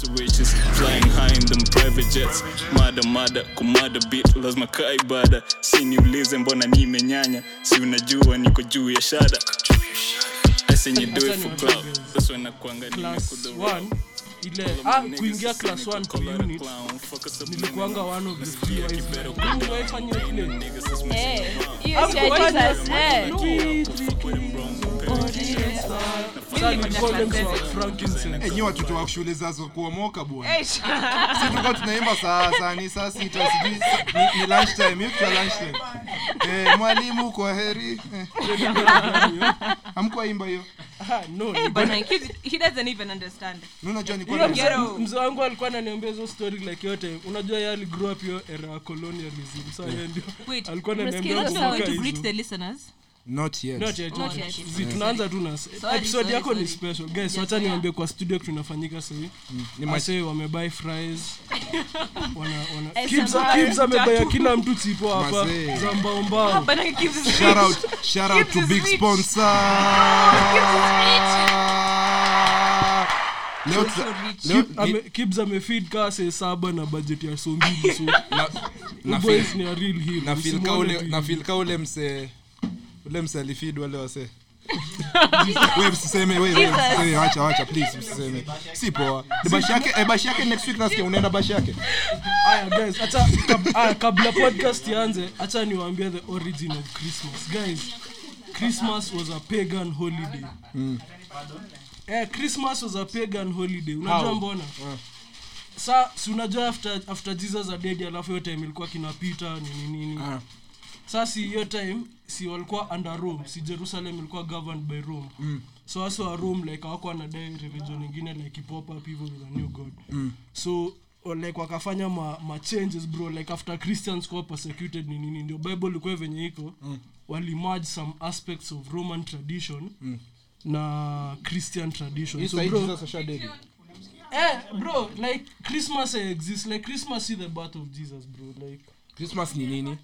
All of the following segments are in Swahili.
Switches flying high in them private jets. Mada mada kumada bit lazima kaa ibada si niulize mbona nimenyanya si unajua niko juu ya shada. I seen you do it for clout. That's when nakuanga class nimekuda 1 ile ah, kuingia class 1 to unit nilikuanga one of the few kile Enyi watoto wa shule zazo kuomoka bwana. Tulikuwa tunaimba saa saa saa sita sijui ni, ni hiyo kwa lunch eh, mwalimu kwa heri eh. hiyo mzee- wangu alikuwa ananiambia hizo story like yote. Unajua yeye aligrow up hiyo era ya colonialism. So yeye ndio alikuwa ananiambia not yet. Not yet, Not yet. yet. Tunaanza tu na episode sorry, yako ni special. Guys wacha niambie kwa studio tunafanyika sahii nimase ma- wamebuy fries. Wana wana Kibs. Kibs amebaya kila mtu chipo hapa. Za mbao mbao. Shout out shout out to big sponsor. Leo Kibs amefeed kaa see saba na budget ya so mbili so na- na na ule tu na hivi. ule mse ule mse alifeed wale wase. Wewe msiseme wewe wewe msiseme acha acha please msiseme si poa. Bashi yake eh, bashi yake next week nasikia unaenda bashi yake. Aya guys acha kab, aya, kabla podcast ianze acha niwaambie the origin of christmas. Guys christmas was a pagan holiday. Eh, christmas was a pagan holiday. Unajua How? mbona? Sa si unajua after, after jesus adedi alafu hiyo time ilikuwa kinapita nini nini. Ah. Sa si hiyo time si walikuwa under rome si jerusalem ilikuwa governed by rome mm. so wasi wa rome like awako anadai religion ingine like ipop up hivyo with a new god mm. so like wakafanya ma, ma changes bro like after christians kuwa persecuted ni nini ndio bible ilikuwa venye iko mm. walimerge some aspects of roman tradition mm. na christian tradition so bro, eh, bro like christmas exists like christmas is the birth of jesus bro like christmas ni nini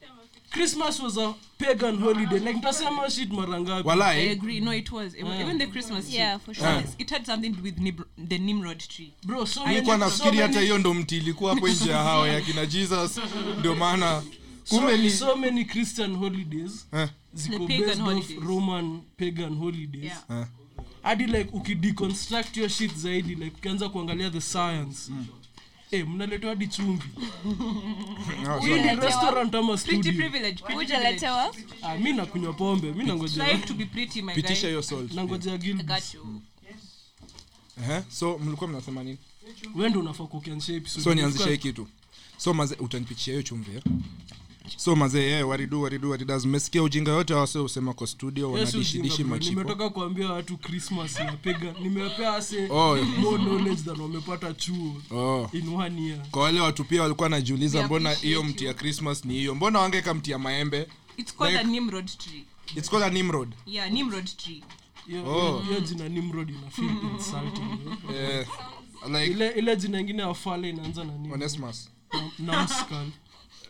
christmas was a pagan holiday like ntasema shit mara ngapi I walai agree. No, it was. It was- Even the Christmas tree. Yeah, for sure. It had something to do with Nib- the Nimrod tree. bro so nilikuwa many- nafikiri so hata hiyo ndo mti ilikuwa hapo nje ya hawa ya kina jesus ndio maana kumbe so, ni so many christian holidays eh, ziko The pagan based off holidays. roman pagan holidays Yeah. eh. hadi like ukideconstruct your shit zaidi like ukianza kuangalia the science Eh, mnaletewa hadi chumvi hii ni restaurant ama ah, mi nakunywa pombe mi nangojea. Strive to be pretty, my pitisha guy. hiyo nangojea eh so mlikuwa mnasema nini? Wendo unafaa kukianzisha so nianzisha hii kitu. So maze utanipichia hiyo chumvi eh? So mazee eh, waridu waridu waridas mmesikia ujinga yote wase usema kwa studio wanadishidishi machipo nimetoka kuambia watu christmas ya pega nimepea ase Oh. more knowledge than wamepata chuo oh. in one year kwa wale watu pia walikuwa najiuliza mbona hiyo mti ya christmas ni hiyo mbona wangeka mti ya maembe It's called Like- a Nimrod tree. its called a nimrod Yeah, Nimrod tree. hiyo Oh. hiyo jina nimrod ina feel insulting yeah. eh, like ile ile jina ingine ya fale inaanza na nimrod onesmus Na- Namskull.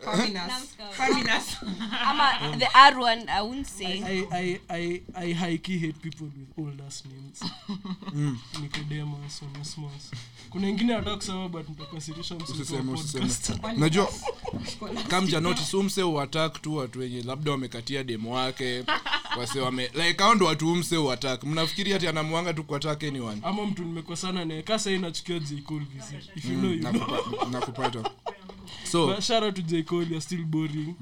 ama the r one i won't say. I, I, I, I high-key hate people with old ass names Nicodemus, Onesimus. kuna ingine hata kusema but nitakasirisha mtu wa usiseme usiseme. podcast. unajua kamja notice umse uatak tu watu wenye labda wamekatia demo wake wase wame like hao ndo watu umse uatak mnafikiri hati anamwanga tu kuatak anyone? Ama mtu nimekosana naye kasa hii nachukia. Cole if you know you know. nakupata so But shout out to J. Cole you're still boring.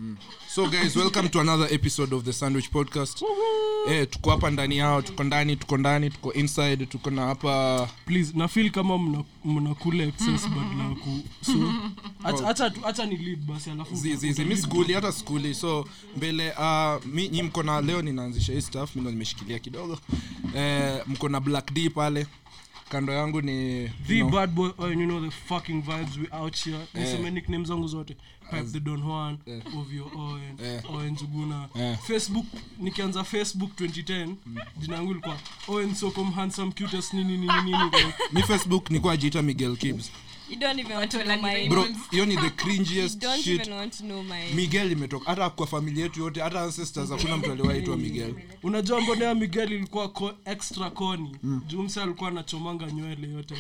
So guys welcome to another episode of the sandwich podcast. Eh tuko hapa ndani yao tuko ndani tuko ndani tuko inside tuko na hapa please na feel kama mna- mnakula excess badala ya ku so acha- acha tu- acha ni lead basi alafu zizi mi skuli hata skuli so mbele uh, mi nyi mko na leo ninaanzisha hii staff mi ndo nimeshikilia kidogo. Eh, mko na black d pale kando yangu ni the no. bad boy oh, you know the fucking vibes we out here niseme nickname zangu zote pipe the don juan ovio owen yeah. owen zuguna yeah. facebook nikianza facebook 2010 jina yangu ilikuwa owen socom handsome cutest nini nini nini ni facebook nikuwa ajiita miguel kibs You don't even want to know Watu my walani- bro hiyo ni the cringiest shit. even want to know my miguel imetoka. Hata kwa familia yetu yote hata ancestors hakuna mtu aliwaitwa miguel. Unajua mbonea miguel ilikuwa ko, extra koni juu mse alikuwa anachomanga nywele yote.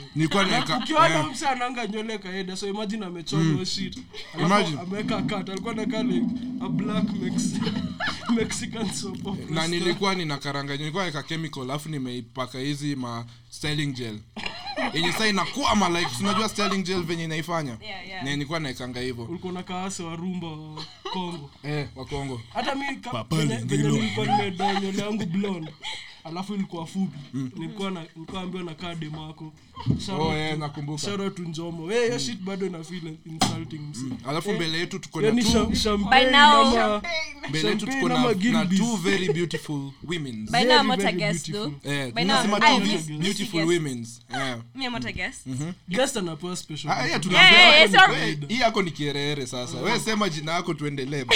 Ukiona eh, mse ananga nywele kaeda so imagine amechoma mm. shit. Ameweka kat alikuwa nakaa like a black Mex mexican soap na nilikuwa nina karanga nilikuwa chemical alafu nimeipaka hizi ma styling gel yenye saa inakuwa ma like unajua sterling gel venye inaifanya? Yeah, yeah. nilikuwa naekanga hivyo. Ulikuwa na kaase wa rumba wa kongo. Eh wa Kongo. Hata mi venye nilikuwa nimeda yangu blonde alafu ilikuwa fupi. Mm. nilikuwa na, nilikuwa ambiwa oh, njomo. Eh, shit bado na insulting mm, alafu eh, mbele yetu tuko na tu na mbele yetu tuko two very beautiful women beautiful. Eh, mm-hmm. ah, hii yako ni kierere sasa. Uh-huh. Wewe sema jina yako tuendelee.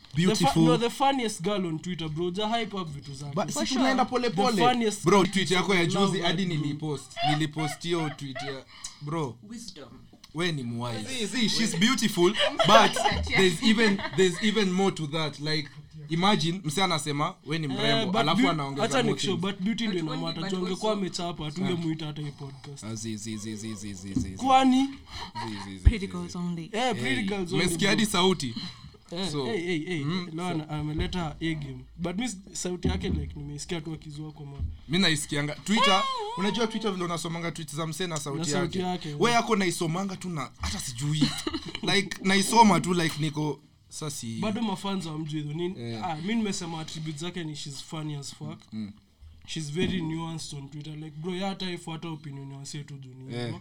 beautiful. the, fa- no, yako ya juzi hadi nilipost. Nilipost hiyo bro. We ni mwai. Beautiful but there's even there's even more to that. Like imagine mse anasema we ni mrembo uh, alafu anaongezaandoinamata amechapa tungemuita hata hii hadi sauti? So, hey, hey, hey, leo ana- ameleta a game. But mi sauti yake like nimeisikia tu akizua kwa ma mi naisikianga. Twitter unajua twitter vile unasomanga tweet za msee na sauti, Na sauti yake, yake, we yako naisomanga tu na hata sijui. Like naisoma tu like niko sasi bado mafanza wa mji ni Eh. ah, mi nimesema attribute zake ni shes funny as fuck shes very nuanced on twitter. Like bro ya hata ifuata opinion ya wasee tu ni Eh, ah,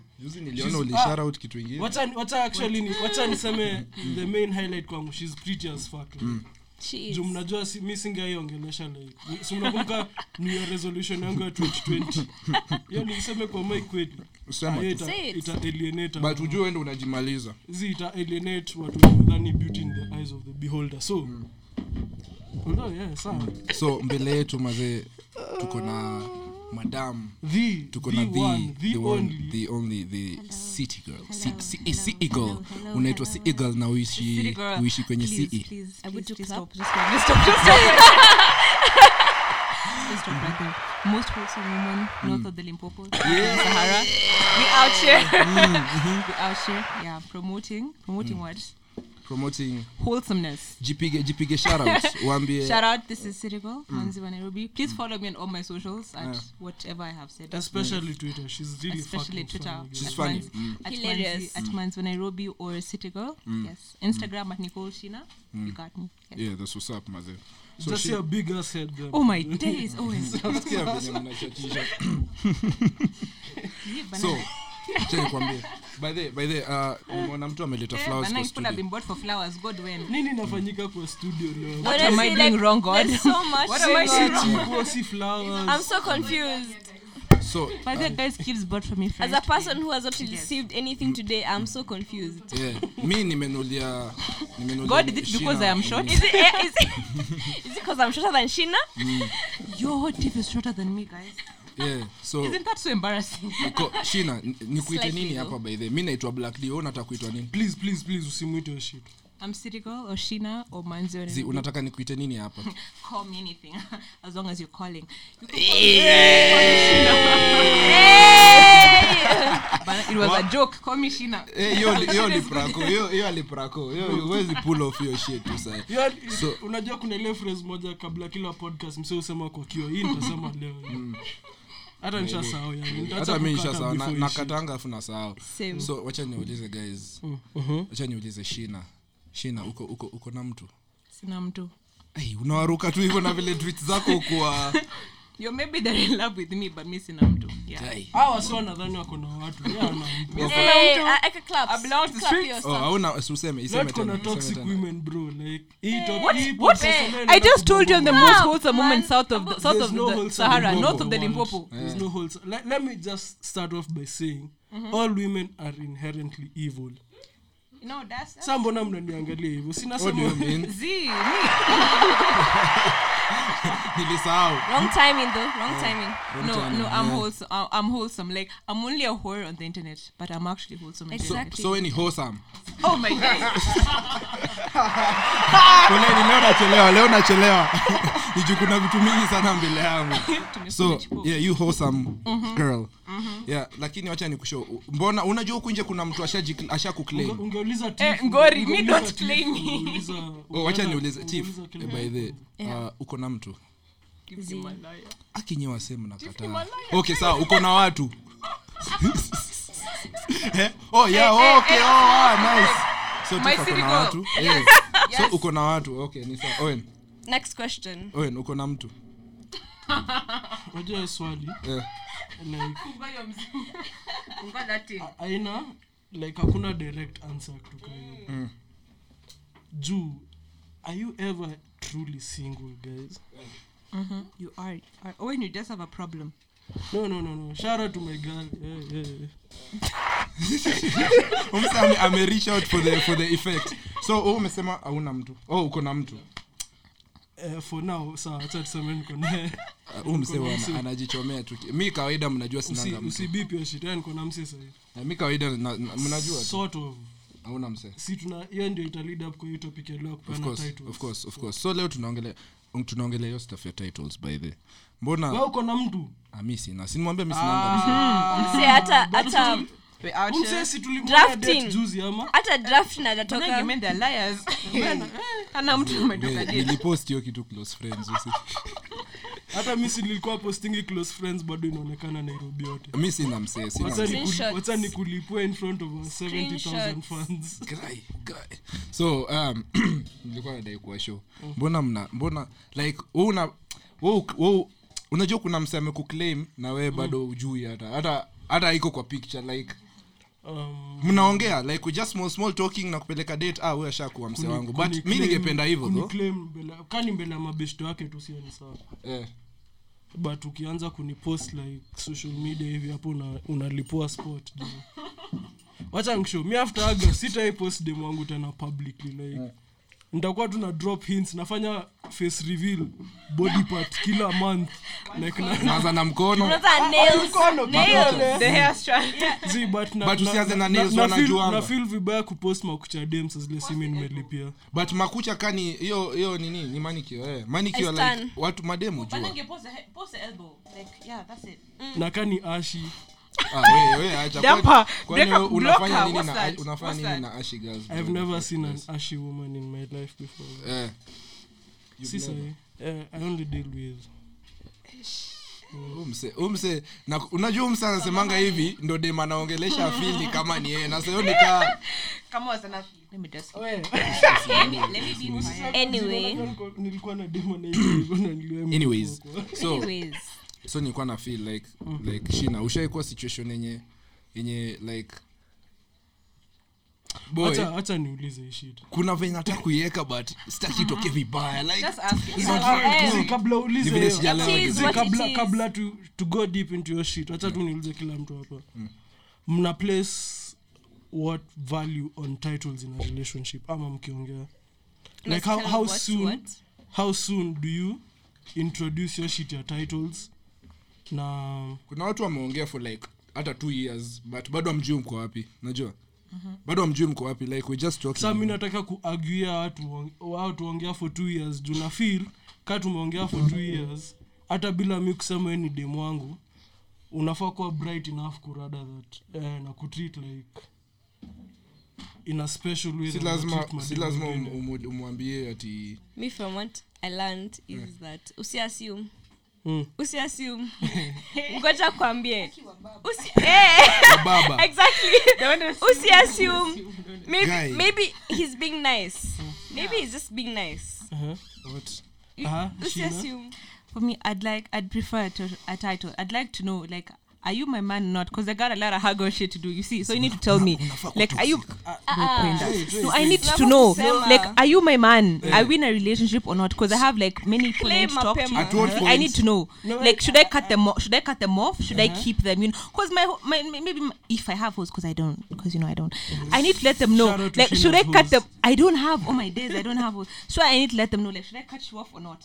niseme the main highlight kwangu she's pretty as fuck like. mm. Juu mnajua si, mi singaiongelesha like si mnakumbuka new year resolution yangu ya 2020 hiyo niiseme kwa mai kweli but ujue ndo unajimaliza. Zi ita alienate watu wanadhani beauty in the eyes of the beholder. So although yeah sawa. So mbele yetu mazee tuko na madam the tuko na the, one the, the, one, only the only the city girl C- C- city unaitwa city eagle na uishi uishi kwenye please, city please, please, please stop, just stop, just stop, just stop. Just stop right there. Most wholesome woman north of the Limpopo, Sahara. We out here. we out here. Yeah, promoting, promoting what? Promoting Wholesomeness. jipige jipige shout out waambie Shout out, this is Sirigo Manzi mm. Nairobi. Please mm. follow me on all my socials at yeah. whatever I have said. especially twitter she's really Especially fucking Twitter. funny, She's at funny. Manzi- Mm. At Hilarious. Manzi, at Manzi Nairobi or City mm. Yes. Instagram mm. at Nicole Shina. You got me. Yes. yeah that's what's up mazee so just she- your big ass head there Oh my days. Oh, so nikwambie by the by the uh mwana mtu ameleta flowers kwa you could have studio been bought for flowers. God when. nini inafanyika kwa studio leo What am I doing wrong, God? So much What am I doing Chikuo si flowers I'm so confused. so But that guys keeps bought for me As a person who has not received anything today, I'm so confused. yeah mi nimenulia nimenulia God, is it because Shina I am short? Is it is it is it because I'm shorter than Shina? Your tip is shorter than me, guys. Yeah so Isn't that so embarrassing? niko shina n- nikuite Slightly nini though. hapa by the mi naitwa black d wewe unataka kuitwa nini? Please please please usimwite shit I'm City Girl or Shina or Manzi zi unataka nikuite nini hapa? Call me anything as long as you're calling. You can But it was a joke. Call me Shina. Eh, hiyo ni- hiyo ni prako hiyo hiyo aliprako hiyo huwezi pull off hiyo shit tu sasa Yeah, So- unajua kuna ile phrase moja kabla kila podcast mse usema kwa kio hii nitasema leo hata nishasahau hata mi nishasahau. Nakatanga afu nasahau. So wacha niulize guys. Mhm. wacha niulize shina. Shina uko uko uko na mtu? Sina mtu. Unawaruka tu hivyo na vile tweet zako kwa You're maybe they're in love with me, but missing out too. Yeah. Hawa si wanadhani wako na watu Yeye ana mtu. Hey, I, I can clap. I belong to Clap streets. your Oh, stuff. hauna useme iseme Not kuna toxic women bro like hii top- hii What? process I just told you I'm the most wholesome woman south of the south There's no the wholesome Sahara, in north of the. Limpopo. There's no wholesome. Let, let me just start off by saying all women are inherently evil No, that's sa mbona mnaniangalia hivyo What do you mean? Z. Me. Nilisahau. Wrong timing though. Wrong timing. No, timing, no, I'm yeah. wholesome. I- I'm wholesome. Like I'm only a whore on the internet, but I'm actually wholesome. exactly. So, so any wholesome. Oh my god. Poleni, leo nachelewa leo nachelewa niju kuna vitu mingi sana mbele yangu so yeah, you wholesome girl yeah lakini wacha nikushow mbona unajua huku nje kuna mtu ungeuliza Eh, don't claim oh, wacha niulize kila eh, by the Yeah. uh, uko na mtu Z. wasemu nakataa okay sawa uko na watu. Eh? oh yeah eh, okay oh ah, nice. So so uko na watu. Okay ni sawa. Owen. Next question. owen uko na mtu. Swali? Eh. like aina like hakuna direct answer kutoka hiyo. Juu are you ever truly single guys You are. are- Oh, when you just have a problem. no no no no. Shout out to my girl. Yeah, yeah, yeah. Umse ame, ame reach out for the for the effect. So oh, umesema hauna mtu. Oh uko na mtu. Eh, for now sawa acha tuseme niko naye msee Uko na wana- msee. anajichomea tu. Mi kawaida mnajua sinanga usibipi shit. Yani mi kawaida na- na- mnajua sort of. Hauna msee. Si tuna hiyo ndio ita lead up kwa hiyo topic ya leo of kupeana of course of course. So leo tunaongelea tunaongelea hiyo stuff ya titles by the mbona? Wewe uko na mtu? Ah, sina sinimwambia mi sinanga hata hata We're out Umse here. si tulimwona Drafting. date juzi ama? Hata date. nilipost hiyo kitu close friends hata mi si nilikuwa postingi close friends bado inaonekana nairobi yote. Mi sina msee sina Wacha msee. nikuli- Screenshots. wacha nikulipue in front of 70000 Screenshots. fans. Cry, guy. so um, nilikuwa nadai kuwa show. Mbona mna mbona like una wewe- wewe- unajua kuna msee amekuclaim na wewe bado ujui hata hata hata iko kwa picture like um, mnaongea like we just small, small talking na kupeleka date ah wewe ashakuwa mse wangu. But mi ningependa hivyo mbele kani mbele ya mabeshto wake tu sio ni sawa. Eh but ukianza kunipost like social media hivi hapo una, unalipua spot juu. wacha nkshow mi after aga sitaipost demu wangu tena publicly like nitakuwa tuna drop hints nafanya face reveal body part kila month. Like na, naanza na mkono. Zi, but na- But usianze na na- nails, na- na feel- wanajuanga. na feel vibaya kupost makucha dem sa zile simi nimelipia but makucha kani hiyo hiyo nini? Ni manicure eh. Manicure like watu mademu jua Banange, pose the he- pose the elbow. Like, yeah, that's it. na kani ashi ah i've never seen an ashy woman in my life before. Eh. Si sahi eh, i only deal with umse umse na unajua umse anasemanga hivi ndo dem anaongelesha fili kama ni yeye na sio nikaa Come on, Let me just. Let me be quiet. Anyway. Nilikuwa- nilikuwa na demo na hiyo hivyo anyways so Anyways. So nilikuwa na feel like like shina ushaikuwa situation yenye yenye like boy Acha- acha niulize hii shit. kuna venye nataka kuiweka but sitaki itoke vibaya kabla to, to go deep into your shit tu niulize kila mtu hapa. Mna place what value on titles in a relationship? Ama mkiongea. Like how, how soon what? how soon do you introduce your shit ya titles na kuna watu wameongea for like hata two years but bado amjui mko wapi najua bado amjui mko wapi like we just talking. Sasa mi nataka kuaguia watu wao tuongea for two years juu na feel ka tumeongea for two years hata bila mi kusema ni demu wangu unafaa kuwa bright enough kurada that eh, na kutreat like in a special way si lazima si lazima um- umwambie ati me from what i learned is that usiassume Mm. usiassume ngoja kwambie. Usi- Eh, maybe, maybe he's being nice. Maybe he's just being nice. Uh-huh. what? Sheena. usiassume For me, I'd like, I'd prefer to, a title. I'd like to know, like, are you my man or not? Because I got a lot of hugger shit to do. You see, so you need to tell me, like, are you? No, I need to know, like, are you my man? Are eh. we in a relationship or not? Because I have like many people I need to talk to. mapema. At what I need to know, like, should I cut them? Off? Should I cut them off? Should I keep them? You know, because my, my maybe my- if I have hoes, because I don't, because you know I don't. Mm-hmm. I need to let them know, Shout out to like, should I cut them? I don't have. Oh my days, I don't have hoes. So I need to let them know, like, should I cut you off or not?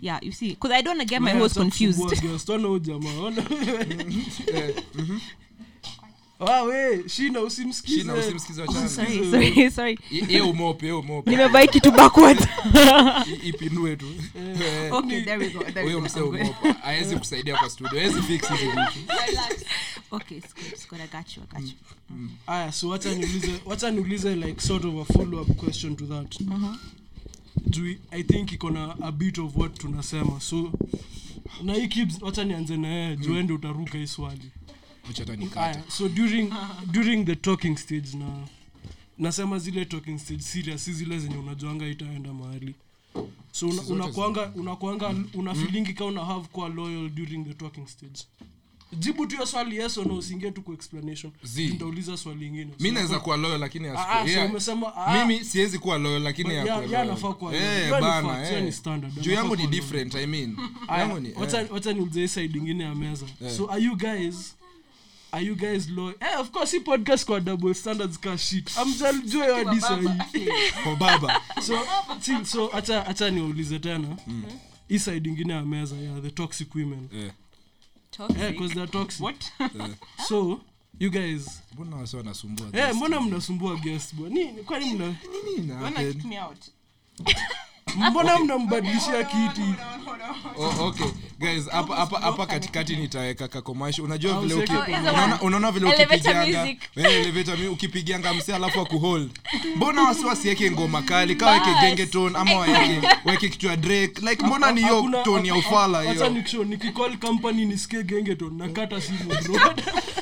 Yeah, you see, because I don't wanna get my host confused. ona. Ah, we, Shina, usimsikize. Shina, usimsikize Oh, Nimebai kitu backwards. I- ipinue tu Eh, good. umope aezi kusaidia kwa studio aezi fix hizi vitu Okay, it's good. It's good. I got you. I got you. aya so wacha niulize like sort of a follow up question to that juu i think iko na a bit of what tunasema. So na hii kibs wacha nianze na yeye juu ende utaruka hii swali. Aya so during during the talking stage na nasema zile talking stage serious si zile zenye unajuanga itaenda mahali. So una- unakuanga unakuanga una feelingi ka una have kuwa loyal during the talking stage jibu tu hiyo swali yes no usiingie tu kwa explanation. Zii. nitauliza swali ingine. Mi naweza kuwa loyo lakini Ah, ah, so yeah. umesema, ah, mimi siwezi kuwa loyo lakini ya ya- ya anafaa kuwa Eh. Hiyo ni bana, fact, hiyo eh. ni standard. juu Anafaa yangu ni kuwa different i mean. Yangu ni wacha- eh. wacha niulize hii side ingine ya meza. So are you guys are you guys loyal? Eh, of course hii podcast kwa double standards ka shit. Amjalijua hiyo hadi sahii kwa baba. So chill, so acha acha niulize tena. Hii side ingine ya meza ya the toxic women. Eh, eh, they're toxic. What? So you guys. Mbona wase wanasumbua eh, mbona mnasumbua guest bwana nini? Kwani mna Nini. mbona mnambadilishia kiti? Oh, okay. Guys hapa hapa hapa katikati nitaweka kakomashi. Unajua vile unaona- vile ukipigianga. Elevator mimi ukipigianga mse alafu akuhold. Mbona wasi wasiweke ngoma kali? Kama weke gengeton ama waeke waeke kitu ya drake. Like mbona ni hiyo tone ya ufala hiyo? acha nikisho nikicall company nisikie gengeton nakata simu bro.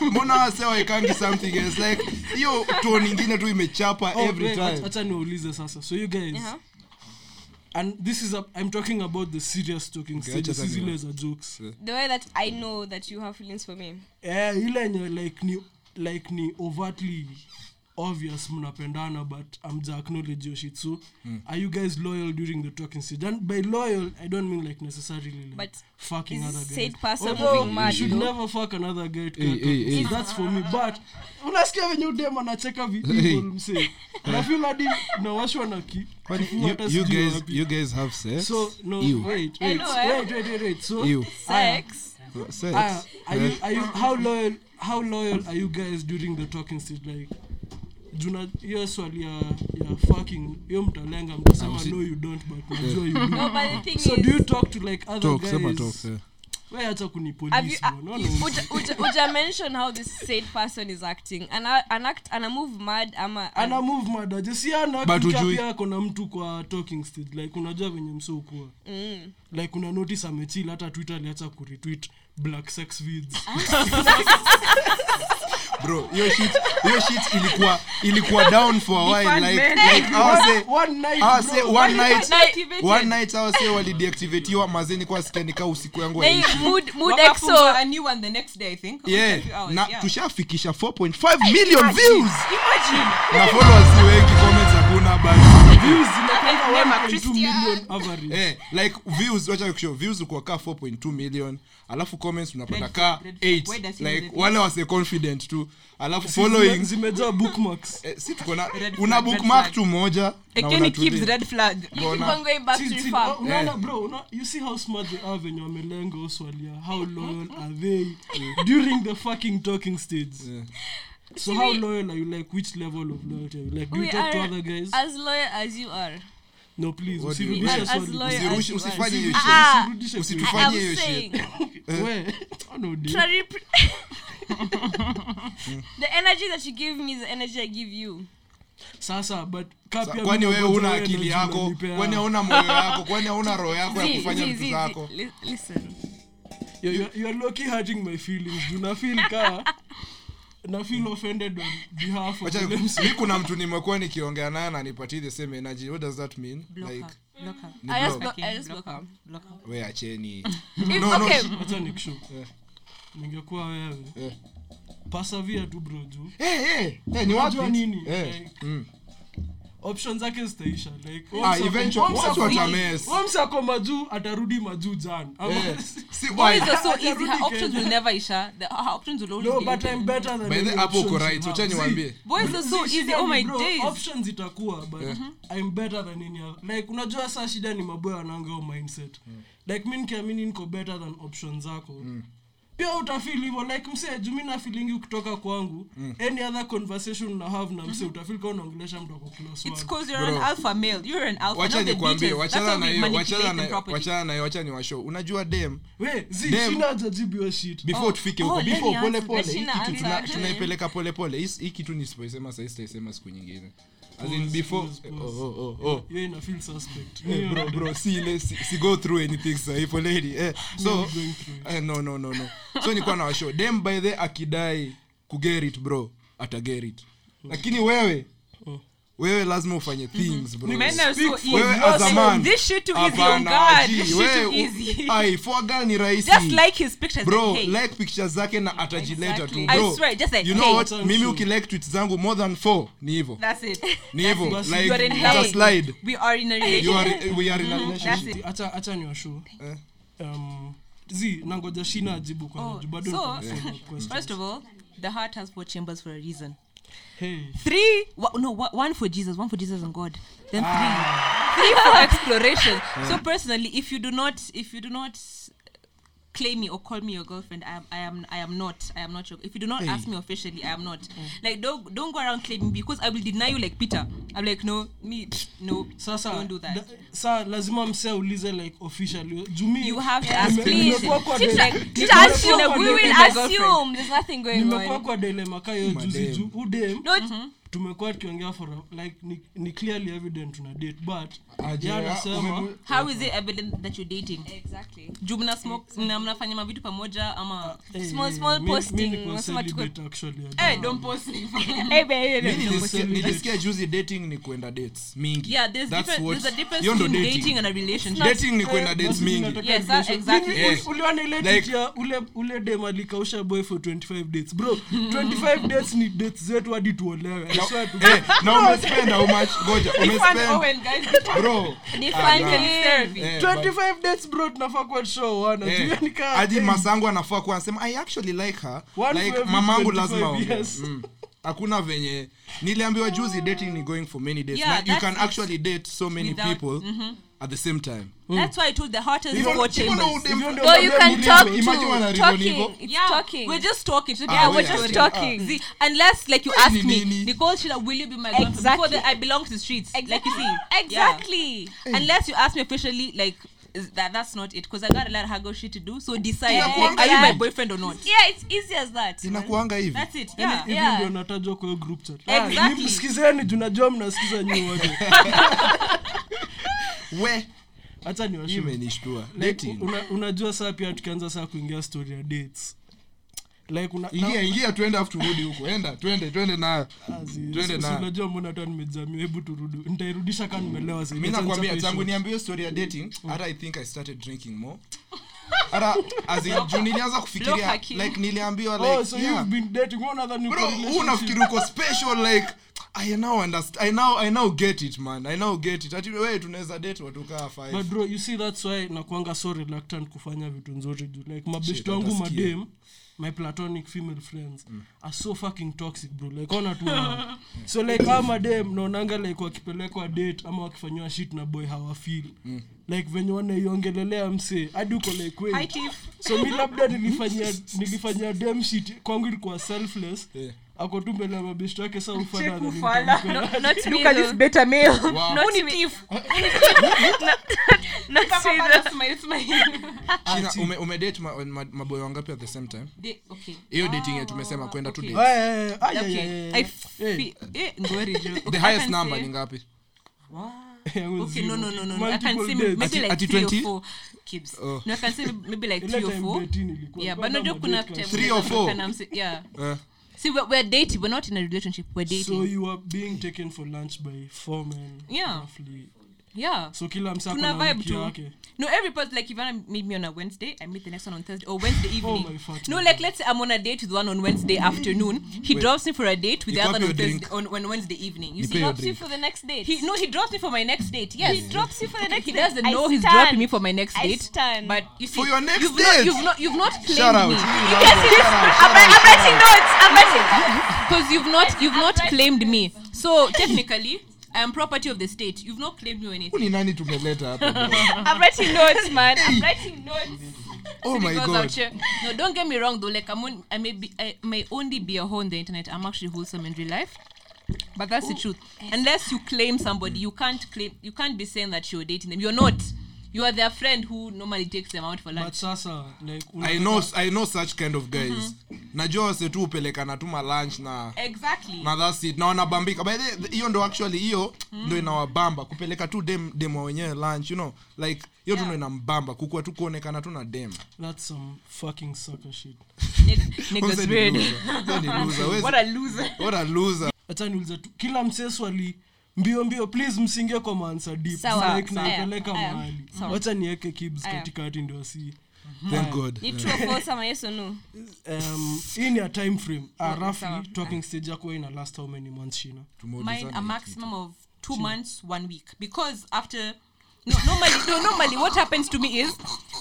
Mbona wase waekangi something else? Like hiyo tone nyingine tu imechapa Oh, every time. acha- niulize sasa. So you guys Uh-huh. And this is a, i'm talking about the serious talking Okay, stages zile za jokes. The way that i know that you have feelings for me. Eh ile yenye like ni like ni overtly obvious mnapendana but amja acknowledge your shit so are you guys loyal during the talking stage and by loyal i don't mean like necessarily like But fucking other guys. Although, mad, you should though? never fuck another guy Hey, hey, hey. So that's for me but unasikia venye udem anacheka Hey. vievil nafil hadi nawashwa na ki Kwani kifua hata you, you guys you guys have sex? So no Ew. wait wait. Know, eh? wait wait wait wait. So Ew. sex? Sex. Aya, are you are you how loyal how loyal are you guys during the talking stage like juna hiyo swali ya ya fucking hiyo mtalenga mtasema no you don't but najua you. Do no but the thing so do you talk to like other talk guys? sema talk yeah. we acha have you uh, bwana no, uja, uja, uja mention how this said person is acting. And an act and a move mad ama ana move madaje si ana But pika ujui- pia ako na mtu kwa talking stage. Like unajua venye mso mm. like una notice amechil hata twitter aliacha kuretweet black sex vids bro hiyo shit hiyo shit ilikuwa ilikuwa down for a while like like was say one night one night say walideactivatiwa mazeni kwa sikanika usiku yangu Hey, mood mood exo. a new one the next day, I think. yeah na tushafikisha 4.5 million views. Imagine. na followers wengi comments hakuna but Views zinakwanga 1.2 million. Average. Eh like views wacha kushow views kwa ka 4.2 million. Alafu comments unapata Red ka flag, red flag. Why 8 does he know like wale wase confident tu. Alafu following zimejaa bookmarks. Eh, si tuko na una bookmark tu moja Again, it keeps red flag. you keep on going back to chill. no, Uh, bro you see how smart they are venye melengo, Swalia. how loyal are they? During the fucking talking stage Yeah. So how loyal are you like which level of loyalty are you like do you talk to other guys? as loyal as you are. No please usirudishe hiyo. Ah. oh the energy that you give me is the energy I give you. Sasa but kwani wewe una akili yako? kwani hauna moyo yako? Kwani hauna roho yako ya kufanya vitu zako? you're, you're, listen. You- you- you are low-key hurting my feelings. Juu na feel ka na feel offended on behalf of Wacha- ule mi kuna mtu nimekuwa nikiongea naye na nipatie the same energy what does that mean Block like her. Block her. Ni I just block. block- I just Block block her. her. Block her. we acheni If- No, no, okay, sh- Acha nikushow. Eh. ningekuwa wewe Eh. pasavia tu bro juu Eh, eh, eh, ni wapi? Nini Eh, mm. Option zake zitaisha like Wamsa- eventually, Wamsa watu ako- majuu atarudi majuu jana Ama- Eh, si Boys why? are so easy. Atarudi Her options Kenya. will never isha. The, her options will always no be but open. i'm better than any hapo uko options right you wacha have. niwaambie Boys are so See, easy. shida Oh ni my bro, days. options itakuwa but i'm better than any other. like unajua saa shida ni maboya wanangao mindset like mi nikiamini niko better than option zako pia utafil hivyo like msee jumi na filingi ukitoka kwangu any other conversation na have na msee utafil kaa unaongelesha mtu ako close It's one. because you're Bro. an alpha male. You're an alpha. wacha nikwambie wachana na hiyo wachana na properly. wachana na hiyo wacha ni washo unajua dem we zi shit before Oh, tufike oh, huko let before pole pole hii kitu tunaipeleka pole pole Hii- kitu nisipoisema sahii sitaisema siku nyingine As in before pause, oh, oh, oh, oh. hiyo ina feel suspect bro bro si ile si, si go through anything sahi poleni eh so eh, no no no no so nilikuwa na washo dem by the akidai kugerit bro atagerit lakini wewe wewe lazima ufanye things bro Men are so easy. wewe as a man This shit too easy. God. This shit too easy. ai for a girl ni rahisi Just like his pictures. bro like, hey. like pictures zake na atajileta Exactly. tu I bro swear, just like, you know hey. what mimi ukilike tweets zangu more than four ni hivyo That's it. ni hivyo Basi like you're in it's slide We are in a you are we are in a relationship it. acha acha ni washu um, zi nangoja shina ajibu kwa Oh, bado so. First of all, the heart has four chambers for a reason. hey Three, no, one for Jesus, one for Jesus and God. Then three, three for exploration. So personally, if you do not, if you do not claim me or call me your girlfriend, I am, I am, I am not, I am not your. If you do not ask me officially, I am not. Like don't, don't go around claiming because I will deny you like Peter. I'm like no, me, no, sasa don't do that. da- sa lazima mse ulize like officially jumi You have to ask please. like- assume. We will assume. There's nothing going nimekuwa kwa dilemma kayo juzi juu udem No, tumekuwa tukiongea for a- like ni, ni clearly evident tuna date but anasema How is it evident that you're dating? exactly. Juu mna smoke, mna mnafanya mavitu pamoja ama eh, Small- small mi- posting, unasema tuko- actually Eh, don't post. Hey, baby. Nilisikia- juzi dating ni kwenda dates mingi Yeah, there's That's different. what- There's a difference between dating. dating and a relationship. dating ni kwenda Eh, dates mingi Yes, that- exactly. Uliona ile date ya ule ule dem alikausha boy for 25 dates bro 25 dates ni dates zetu hadi tuolewe Na umespend how much goja Fun umespend Owen, guys. bro Define it. Therapy. 25 dates bro tunafaa kuwa show wana Juu yani kaa- hadi eh, masangu anafaa kuwa anasema i actually like her like mamangu lazima ongee." years. Mm. hakuna venye niliambiwa juzi dating ni going for many days Yeah, like, you can actually date so many Without- people at the same time mm. That's why I told the heart has four chambers. No, you can talk to. Talking. It's Yeah, talking. we're just talking. So Ah, Yeah, we we're just talking. talking. See, unless like you ask me, Nicole Shida, will you be my girlfriend? exactly. Before that, I belong to the streets. exactly. Like you see, Exactly. Yeah. Unless you ask me officially, like is that that's not it, because I got a lot of hago shit to do. So decide, Yeah, like, are you my boyfriend or not? Yeah, it's easy as that. inakuanga hivi That's it. Yeah. hivi Yeah. ndio natajwa kwa group chat Exactly. Ah, ni- msikizeni juu mnasikiza nyinyi wote we. Hacha ni hii washu imenishtua. Like, dating. una, unajua saa pia tukianza saa kuingia story ya dates. Like una, ingia ingia tuende afu turudi huko. Enda twende twende nayo. Twende si- si unajua mbona hata nimejamia hebu turudi. Nitairudisha kama nimelewa zaidi. mi nakwambia tangu niambie story ya dating hata i think i started drinking more. Hata as in juu nilianza kufikiria like niliambiwa like oh so yeah. you've been dating wewe unadhani uko bro huu uko special like i now understand i now i now get it man. I now get it. Ati wewe tunaweza date watu kaa five. But bro you see that's why nakuanga so reluctant kufanya vitu nzuri juu like mabeshto wangu madem my platonic female friends are so fucking toxic bro. Like ona tu so like kama madem naonanga like wakipelekwa date ama wakifanyiwa shit na boy hawafeel like venye wanaiongelelea msee hadi uko like Hi, so mi labda nilifanyia nilifanyia dem shit kwangu ilikuwa selfless. Yeah. Ako tu mbele ya mabeshto yake sa ufala Check na ufala. nitamkana. Not me, Look at this though. better male. Wow. Not Who me. ni Tiff? Not Papa, me, papa, though. smile, smile. China, ume, umedate ma, ma, maboy wangapi at the same time hiyo dating yetu tumesema kwenda tu Eh, eh, eh, the highest number ni ngapi Okay, no, no, no, no, no. I can say maybe Ati- like ati three or four kids. Oh. No, I can say maybe like three or four. Yeah, but kwanza kuna Three or four? yeah. Eh, See, we're, we're dating. We're not in a relationship. We're dating. So you are being taken for lunch by four men. Yeah. Roughly. Yeah. So kila msa tuna akona vibe wiki too yake. No every person like if you meet me on a wednesday i meet the next one on thursday or wednesday evening. my fucking no like let's say i'm on a date with one on wednesday afternoon. He drops me for a date with the other on thursday on, on wednesday evening. You Nipe see? drops you for the next date. he no he drops me for my next date yes. He drops you for the next he doesn't know he's dropping me for my next I date. stand. but you see For your next you've date? not, you've not you've not claimed Shout out. me. You can. I'm, I'm writing notes. I'm writing. because you've not you've not claimed me. so technically I am property of the state. You've not claimed me anything. Ni nani tumeleta hapa? I'm writing notes, man. I'm writing notes. oh my god No, don't get me wrong though. Like I'm on, I may be, I may only be a hoe on the internet. I'm actually wholesome in real life. But that's the truth. Unless you claim somebody, you can't claim. You can't be saying that you're dating them. You're not. You are their friend who normally takes them out for but sasa like I know, I know such kind of guys najua wase tu upelekana tu malunch na Exactly. na that's it na wanabambika. By the hiyo ndo actually hiyo ndo inawabamba. Kupeleka tu dem demo wenyewe lunch you know? Like hiyo tu ndo inambamba. Kukua tu kuonekana tu na dem. That's some fucking soccer shit. Niggas weird. What a loser. what a loser. Hata niulize tu kila msee swali mbio mbio please msingie kwa mansa deep. Like Aya, mahali. Wacha niweke kibs katikati ndio si thank god. Um, hii ni a time frame. Uh, roughly talking stage yako ina last how many months shina Mine a maximum of two months, one week. Because after no normally no normally what happens to me is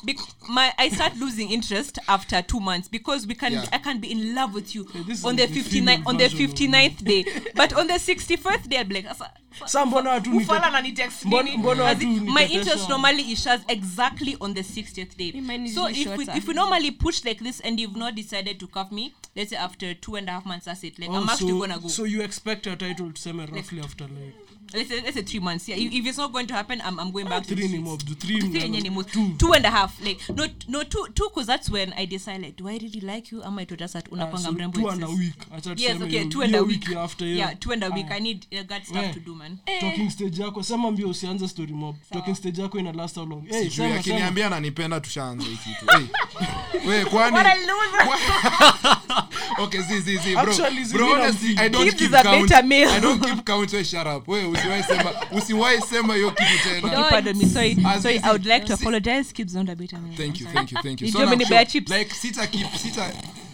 bec- my I start losing interest after two months because we can Yeah. I can be in love with you is on the like the 59 female on the 59th day. But on the 61st day I'll be like "Asa- sa mbona ufala ananitext Mbona- nini?" mbona my interest normally issues exactly on the 60th day. So if we, if we normally push like this and you've not decided to cuff me let's say after two and a half months that's it. Like Oh, i'm actually so, gonna go. so you expect your title tuseme roughly after like let's say, let's say three months. Yeah if it's not going to happen i'm, I'm going back to three the ni streets. three Three ni two two and a half like no no two two because that's when i decide like do i really like you? Am i to just at Ah, unapanga so mrembo two and a week acha yes okay two and a week after yeah, yeah. two and a week uh, i need uh, that stuff Yeah. to do man. Talking stage yako sema mbio usianze story mob. Talking stage yako ina last how long? Hey, sema, sema. akiniambia nanipenda tushaanza hiki kitu. Hey. wewe kwani okay see, see, see, bro. Actually, bro honestly i don't Gibbs keep is a count. male. i don't keep count. So shut up. Wewe usiwahi sema usiwahi sema hiyo kitu tena. Okay, pardon me. Sorry As sorry i would like to apologize. Don't beta me thank you thank you thank you. So now, like sita keep sita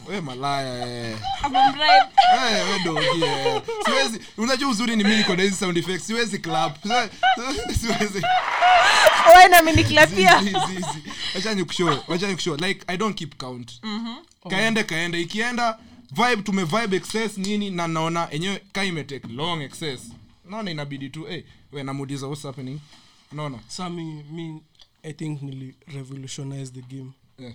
we malaya eh. Bribe. Eh, we dogi, eh. siwezi unajua uzuri ni mimi niko na hizi sound effects siwezi clap. Siwezi. Wena ameniklapia Zi- zi- zi. nikushow wacha nikushow like i don't keep count. Kaende kaende. Ikienda vibe tume vibe excess nini na naona enyewe ka imetake long excess. Naona inabidi tu hey, we namuuliza what's happening? Naona. Sa mi, mi i think nili revolutionize the game Yeah.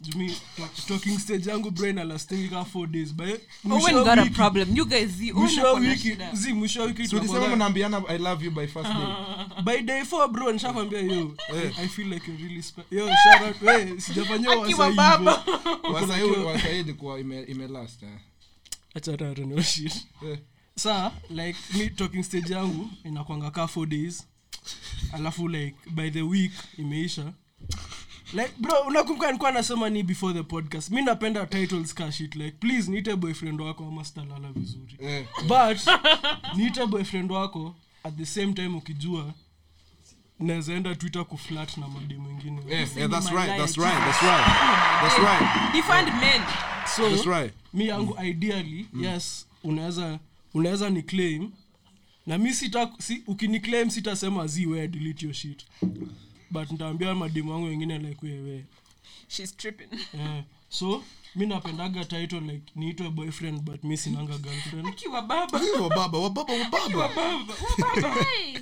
Juu mi talk- talking stage yangu brain alastingi ka four days by owen got a problem you guys see Owen mwisho wa ako na wiki shida. zi mwisho wa wiki so ulisema mnaambiana i love you by first day by day four bro nishakwambia yo Eh. i feel like you're really spe- yo shout out hey sijafanyia Akiwa baba. wasahii wasahii ilikuwa ime, ime eh. acha tata no shit Eh. saa like mi talking stage yangu inakwanga ka four days alafu like by the week imeisha like bro unakumbuka nilikuwa nasema ni before the podcast. Mi napenda titles ka shit like please niite boyfriend wako ama sitalala vizuri. Eh. but niite boyfriend wako at the same time ukijua nawezaenda twitter kuflat na made mwingine. Yeah, yeah, that's right, that's right, that's right, that's right, defend men. So that's right. mi yangu ideally yes unaweza unaweza ni claim. Na mi sita si, ukiniclaim sitasema zi we delete your shit but ntaambia mademu wangu wengine like wewe she's tripping. Yeah. so mi napendaga title like niitwe boyfriend but mi sinanga girlfriend. Akiwa baba. Wababa wababa wababa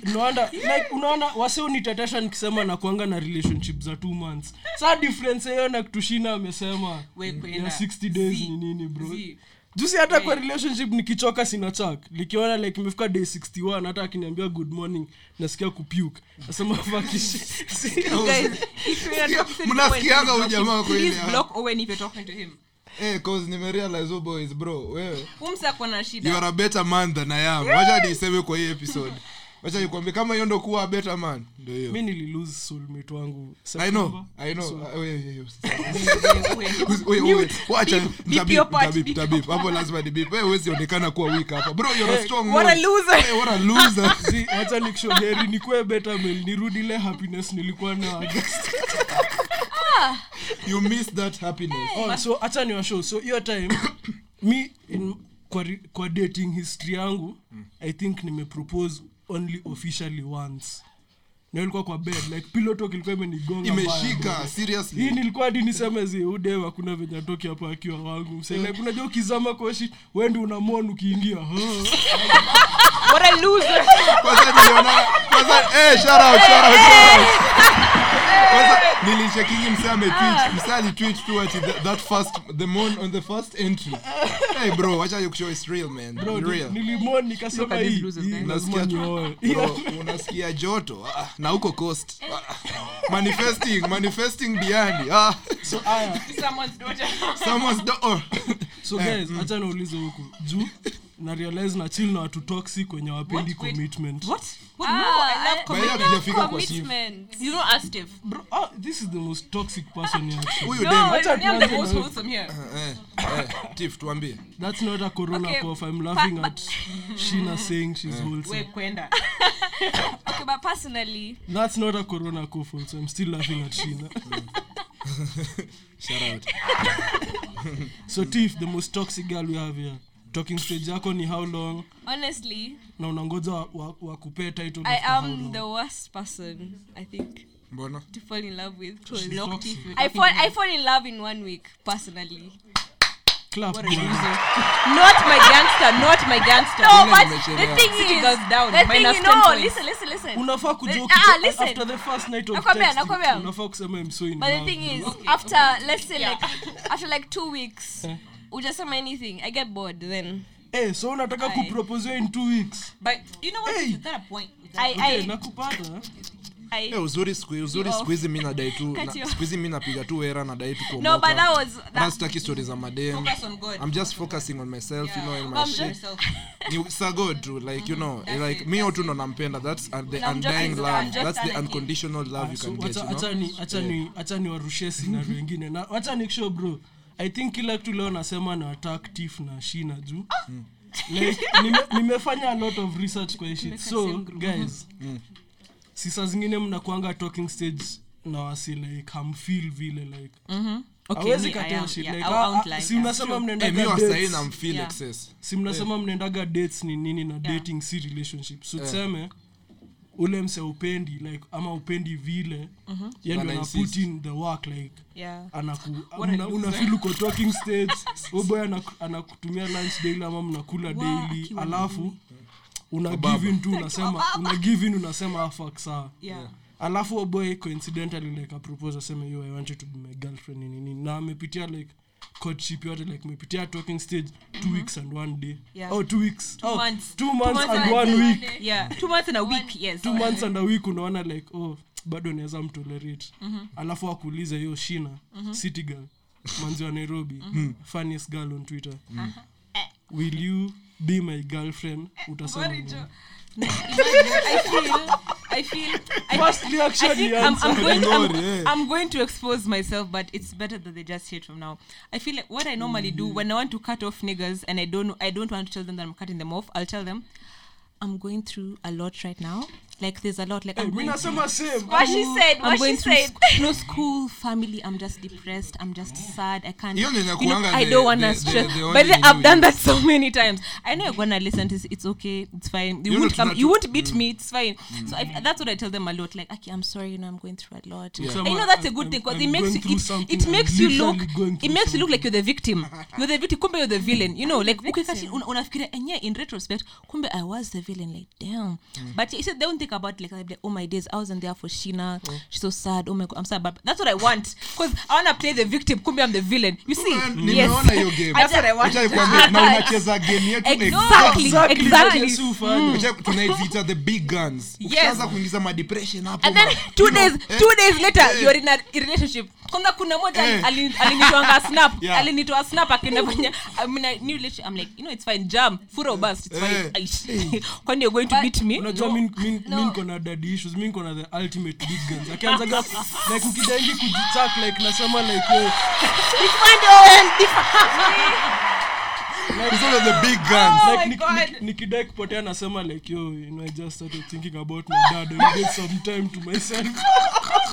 unaona like unaona wase unitetesha nikisema nakuanga na relationship za two months. Saa difference hiyo na kutushina amesema. Ya kwenda. 60 days ni nini bro? Zi. Jusi hata kwa relationship nikichoka sina chak likiona like imefika day 61 hata akiniambia good morning nasikia kupuke. Nasema fuck this shit. You guys, if you're in a toxic Mnasikianga Owen, huyu jamaa kweli, please block Owen if you're talking to him. Eh, cause nimerealize oh boys bro wewe. Umsa kuna shida. You are a better man than i am. Wacha niseme kwa hii episode wacha nikwambie kama hiyo ndo kuwa better man ndio hiyo. Mi nililose soulmate wangu I know, I know. Wacha, hapo lazima ni beep. Wewe huwezi onekana kuwa weak hapa. Bro you're a strong what a loser. Hey, what a loser. Zi, wacha nikshoneri nikuwe betamel nirudi ile happiness nilikuwa na August. you miss that happiness. Oh, so acha ni washow. So hiyo time mi in, kwa, kwa dating history yangu i think nimepropose only officially once. Na ilikuwa kwa bed like pillow talk ilikuwa imenigonga hii nilikuwa hadi niseme zi udem hakuna venye atoki hapo akiwa wangu. Kunajua ukizama koshi wendi unamon ukiingia what a loser. Kwanza niliona kwanza eh shout out shout out shout out kwanza nilishakingi ametwitch ametweet alitwitch tu ati that, that first the moon on the first entry. Hey bro wacha you show is real man. Bro, ni- real. nilimon nikasema at these hii. losers, hii guys. lazima unasikia nioe bro, unasikia joto. Ah, na huko coast. Ah, manifesting manifesting biani ah, so aya someone's daughter. Someone's door so guys hacha naulize huku. Juu na realize na chill na watu toxic wenye wapendi What? Wait. commitment. What? What? No i love I- By the way, commitment. Kwa Steve. commitment. You know us Steve. Bro this is the most toxic person here actually. huyu no dem Acha I'm the tuanze most na- wholesome here. Eh, eh, Tiff tuambie. That's not a corona Okay, cough. I'm laughing pa- at shina saying she's wholesome. Kwenda. Okay but personally that's not a corona cough also. I'm still laughing at shina shout out. So tiff the most toxic girl we have here talking stage yako ni how long? Honestly na unangoja wakupee wa, wa title i am the worst person i think mbona? to fall in love with. I fall I fall in love in one week personally. Clap, What a loser. not my gangster not my gangster. No, but the thing is, goes down, the thing you know, listen, listen, listen. unafaa kujoke Ah, listen. after the first night of Nakwambia, texting, nakwambia. unafaa kusema I'm so in But the thing is, after let's say like after like two weeks, ujasema anything, I get bored. Then. Hey, so unataka Aye. kupropose in two weeks? But you know what? Hey. you got a point. I okay, I nakupata I Eh, uzuri uzuri siku hizi mi nadai tu siku hizi mi napiga tu wera nadai tu stories za madem. I'm just focusing on myself you know and my shit. ni sa tu like you know That's like mi that's ndo nampenda. That's uh, the No, undying love. that's the unconditional love you can get you know? acha ni- acha ni- acha ni warushie scenario ingine. Na wacha nikshow bro i think kila kitu leo nasema na attack tif na shina juu. Like, nime, nimefanya a lot of research kwa shit. So guys si saa zingine mnakuanga talking stage na wasi like hamfeel vile like. Mm-hmm. Yeah, like si mnasema Eh, mnaendaga dates. na mfeel Yeah. excess si mnasema mnaendaga dates ni nini na dating si relationship. So tuseme ule mse upendi like ama upendi vile yani Ana ana put in the work like yeah. anaku What una- loser. uko talking stage uboy anakutumia lunch daily ama mnakula daily alafu una give in tu unasema una give in unasema ah, saa. Yeah. Alafu oboy coincidentally like apropose aseme yo i want you to be my girlfriend nini na amepitia like courtship yote like mepitia talking stage two weeks and one day. Yeah. oh two weeks. Two oh, months. two months months and and one week. yeah. Two months and a week yes. two months and a week unaona like oh bado naweza mtolerate. Alafu akuulize hiyo shina city girl manzi wa nairobi funniest girl on twitter. Will you be my girlfriend? Utasema nini? I feel I I, First I reaction think ni I'm. I'm going I'm, yeah. I'm going to expose myself but it's better that they just hear it from now I feel like what I normally do when I want to cut off niggas and I don't I don't want to tell them that I'm cutting them off I'll tell them I'm going through a lot right now like there's a lot like I'm going same What she said, I'm going she through said. sc- no school, family. I'm just depressed. I'm just sad. I can't. You know, I don't want to the- the- the but the, I've done that so many times. I know you're gonna listen to this. It's okay. It's fine. You, You won't come. You won't beat me. It's fine. So I, that's what I tell them a lot. Like, okay, I'm sorry. You know, I'm going through a lot. Yeah. And you know that's a I'm- good thing because it makes you. It, it makes you look. It makes you look like you're the victim. You're the victim. Kumbe you're the villain. You know, like ukikaa una- unafikiria and yeah, in retrospect, kumbe I was the villain. Like damn. But you said they don't think think about like, like oh my days i wasn't there for sheena. Mm. she's so sad. Oh my god i'm sad but that's what i want. Because i want to play the victim. Kumbe i'm the villain. You see? Yes. hiyo game. That's what i want. Na unacheza game yetu exactly Exactly. Exactly. Mm. Tunaivita the big guns. Ukishaanza kuingiza madepression hapo and then ma- two you know, days eh, two days later eh, you're in a relationship. Kwanza kuna moja Eh. ali- alinitoanga snap. Yeah. alinitoa snap akinafanya i'm in a new relationship. I'm like you know it's fine. Jam. Furo bust. It's fine. Eh. Kwani you're going to beat me? Unajua no, mi- mi niko na daddy issues mi niko na the ultimate big guns. Akianzaga like ukidaingi kujitak like nasema like yo, it's the big guns. Oh like nik- nik- nikidai kupotea nasema like yo you know i just started thinking about my dad. I get some time to myself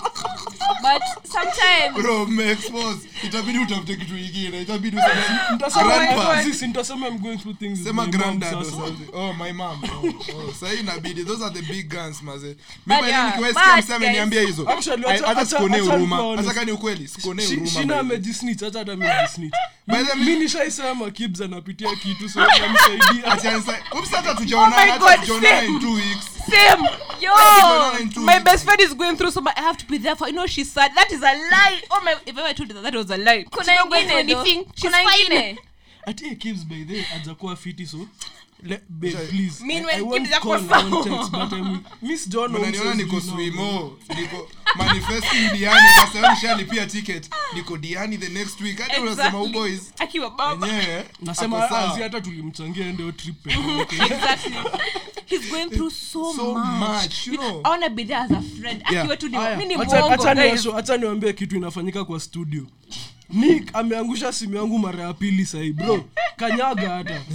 but sometimes bro umeexpose itabidi utafute kitu ingine itabidi useme Nitasema Grandpa. like, sisi, nitasema i'm going through things sema granddad or something. Oh my mom. Oh, oh. sahi inabidi. Those are the big guns maze. Mimi yeah, nikiwasikia mseme niambia hizo? Actually, Ai- acha- hata sikuonee huruma. hata kani ukweli sikuonee huruma shina by the way. amejisnitch hata hata amejisnitch By the way- mi nishaisema kibs anapitia kitu so namsaidia Acha hata tujaonana, Oh hata tujaonana in two weeks. same. Yo Tujaonana in two my best friend is going through so i have to be there for you know she's sad that is a lie. Oh my if i told you that that was a lie. Kuna She's not going ingine anything. She's kuna fine. Ingine ati hey, kibs by the way, hajakuwa fiti so le, babe, please. Meanwhile, I, I won't call, I text, but I'm miss John unaniona niko swimo niko manifesting diani nasema nishalipia ticket. Niko diani the next week. Hadi unasema Exactly. uboys. Akiwa baba. Wenyewe nasema hata tulimchangia ndio trip. Peke exactly he's going through so, so much, much, you know. be there as a friend. Yeah. acha- acha acha niwambie kitu inafanyika kwa studio. Nick ameangusha simu yangu mara ya pili sahii bro. Kanyaga hata.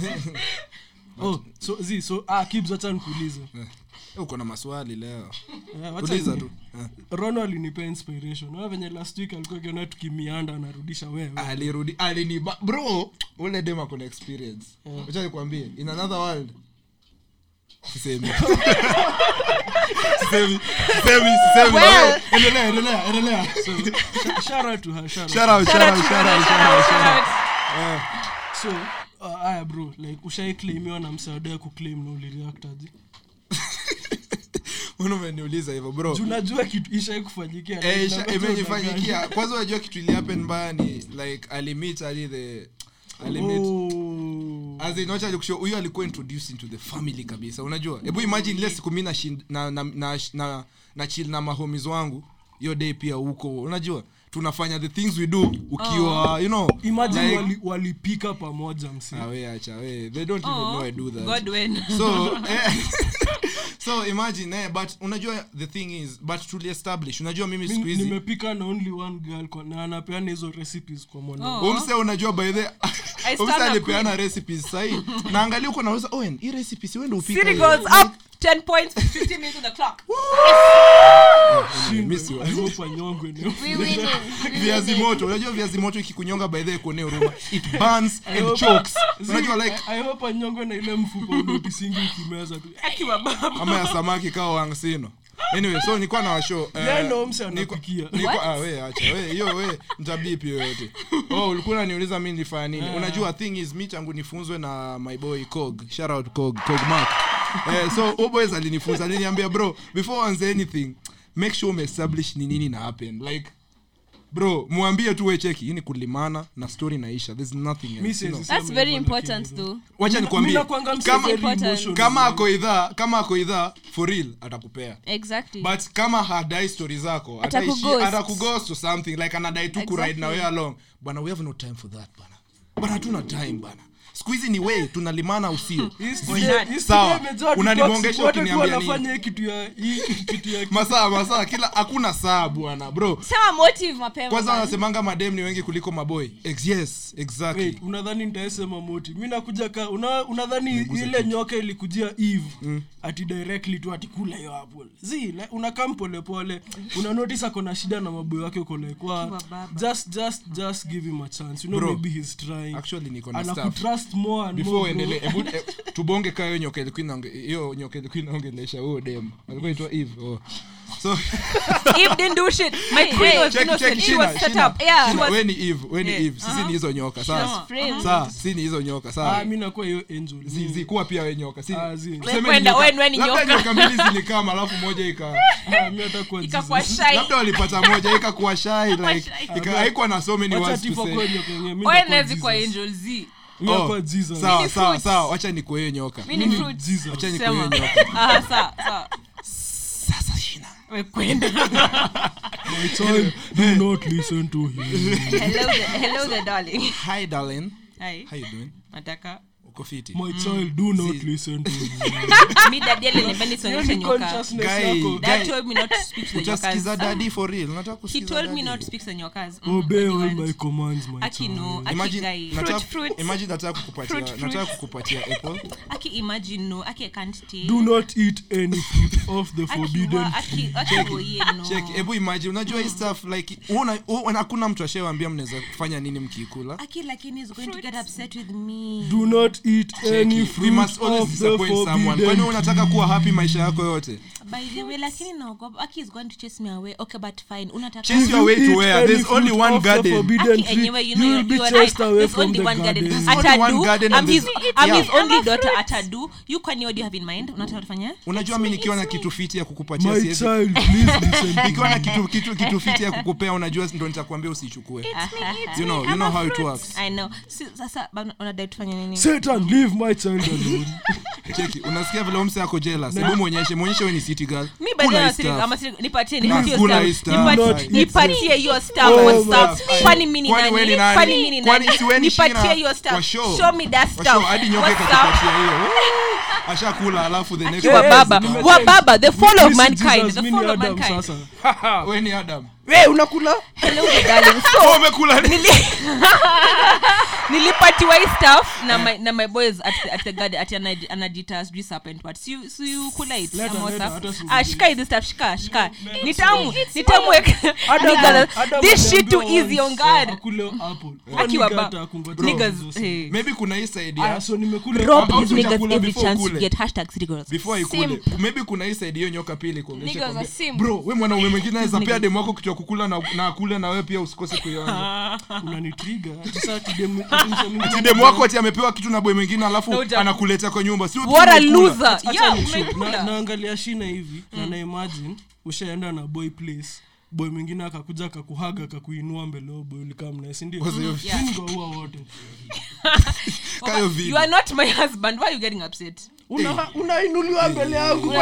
Oh, so, zi, so ah, kibs acha nikuulize. Eh, uko na maswali leo. Eh, uliza tu. Eh. rono alinipea inspiration. Wewe venye last week alikuwa akiona tukimianda anarudisha wewe. Alirudi bro ule dem ako na experience. Acha nikwambie in another world sisemi. Sisemi. Sisemi sisemi. Well. endelea endelea endelea. So, sh- shout out to her, shout out. shout out shout out shout out shout out shout out. So uh, aya bro like ushaiklaimiwa na msaada kuclaim na ulireactaji Mbona umeniuliza hivyo bro? Unajua kitu ishai kufanyikia Eh, like, imejifanyikia kwanza unajua kitu ilihappen mbaya ni like alimit ali the alimit Oh. As in wacha nikushow, huyo alikuwa introduced into the family kabisa. Unajua? Hebu imagine ile siku mimi na, shin- na, na, na, na, na chill na mahomies wangu hiyo day pia huko. Unajua? Tunafanya the things we do ukiwa you know imagine like- wali- walipika pamoja msi awe acha we. They don't even know I do that. Godwin so eh, so imagine eh, but unajua the thing is but tuliestablish unajua mimi siku hizi nimepika na only one girl kwa, na anapeana hizo recipes kwa mwana Oh. umse unajua by the umse alipeana recipes sahii naangalia uko nauza owen hii recipes wende upika goes up 10 points 15 minutes on the clock. Miss you. I hope anyongwe na- we winning. We viazi moto. Unajua viazi moto ikikunyonga by kuonea huruma. It burns and chokes. Unajua like I- I hope anyongwe na ile mfuko unotisingi ukimeza tu. Ama ya samaki kawa wangsino anyway so nilikuwa na washow uh, Yeye ndo mse niko- anapikia. niko- ah, we acha we hiyo we mtabipi yoyote oh ulikuwa unaniuliza mi nilifanya nini? Unajua thing is mi tangu nifunzwe na my boy cog. Shout out cog cog mark eh, so huyo boys alinifunza aliniambia bro before anze anything make sure umeestablish ni nini na happen. Like bro mwambie tu wecheki hii ni kulimana na story naisha there's nothing else, you know. that's very important though. Wacha nikwambie kama, Important. kama ako idhaa kama ako idhaa for real atakupea. Exactly. But kama hadai story zako ataishi- Atakughost. atakughost or something like anadai tu kuride Exactly. na wewe along. Bana we have no time for that bana bana hatuna time bana siku hizi ni wei tunalimana usio sawa. tu ukiniambia nini? wanafanya hii kitu ya hii kitu ya masaa masaa kila hakuna saa bwana bro. Kwanza wanasemanga madem ni wengi kuliko maboy. Ex- yes exactly. Wait, unadhani nitaesema moti mi nakuja ka una, unadhani ile nyoka ilikujia eve mm. ati directly tu ati hiyo apple. Zi unakam polepole una notice ako shida na maboyo wake uko like wa Kiwa baba. just just just give him a chance. You know Bro, maybe he's trying. actually niko na staff. eh, tubonge kayo hiyo nyoka ilikuwa inaonge- hiyo nyoka ilikuwa inaongelesha huo dem alikuwa itwa eve oh. so Eve didn't do shit. My queen was check innocent. check She was set up. Yeah. She was we eve we Yeah. eve sisi ni hizo nyoka ni hizo nyoka Ah, sawa nakuwa hiyo angel Zi- zikuwa pia we nyoka si Ah, Kwenda, ni nyoka. nyoka mbili zilikama alafu moja ika Ah, ikakuwa shy. labda walipata moja ikakuwa shy like na so many words to say kuwa nyoka yenyewe, mi Wewe nitakuwa kwa angel z Mi Oh, sawa sawa sawa wacha nikuee nyoka Mini fruits. Jesus. wacha nikuwe nyoka Aha, sawa, sawa. sasa shina kwenda. My child, do not listen to him. Hello there- hello there, darling. hi darling Hi. how you doing Nataka uko fiti? My child, do not Zi- listen to him. mi dadi utasikiza for real. Nataka Mm, nataka- kukupatia nataka kukupatia apple. Aki imagine no aki can't take. Do not eat any fruit of the forbidden check hebu imagine unajua hii stuff like una, hakuna mtu ashewambia mnaweza kufanya nini mkiikula. Aki lakini is going to get upset with me. Do not eat any we fruit must always of the disappoint someone kwani unataka kuwa happy maisha yako yote by the way lakini naogopa aki is going to chase me away okay but fine unataka Chase you away to where? There's only one garden. Aki anyway, you know, you you, will be chased away from the garden. garden. There's only one Atadu, garden I'm his, I'm his only daughter. Atadu, you kwani what you have in mind? Unataka kufanya unajua mimi nikiwa na kitu fiti ya kukupatia My siwezi child, please listen nikiwa na kitu, kitu, kitu fiti ya kukupea unajua ndio nitakwambia usichukue you know, you know how it works I know. Sasa unadai tufanye nini? Satan, leave my child alone. cheki unasikia vile umse ako jealous hebu muonyeshe muonyeshe wewe ni city girl Mi serious. Nipatie, hiyo stuff Oh. Kwani mimi ni nani? Kwani mimi ni Kwani nani? si we ni Nipatie hiyo stuff. Show. Me that stuff. hadi nyoke up? hiyo ashakula alafu the next wa baba. Wa baba, the fall of mankind. The fall of mankind. wewe ni adam We, unakula? Hello. So, Oh, umekula nini? nilipatiwa hii stuff na my, na my boys at the, at the garden ati anajita sijui serpent but si si you kula it si- ah shika hizi stuff shika shika. Ni tamu ni tamu Adam- Nigga, Adam this shit too easy on once, guard apple. Akiwa Nigga ba- niggas maybe kuna hii side ya so nimekula rob these niggas every chance you get hashtag city girls. Before ikule. Maybe kuna hii side hiyo nyoka pili kuonyesha bro wewe mwanaume mwingine anaweza pia demo yako kitu ya kukula na, na akule na wewe pia usikose kuiona unanitrigger. Ati saa ati demu- ati msee mwingine ati demu wako ati amepewa kitu na boy mwingine alafu anakuletea kwa nyumba si what a umekula. loser Acha yeah nishow. Na- umekula naangalia shina hivi mm. na imagine ushaenda na boy place boy mwingine akakuja akakuhaga akakuinua mbele yao boy ulikaa mnaye si ndio? Kwa hiyo- Yeah. Mimi ndio huwa wote. You are not my husband why are you getting upset? Unainuliwa mbele yangu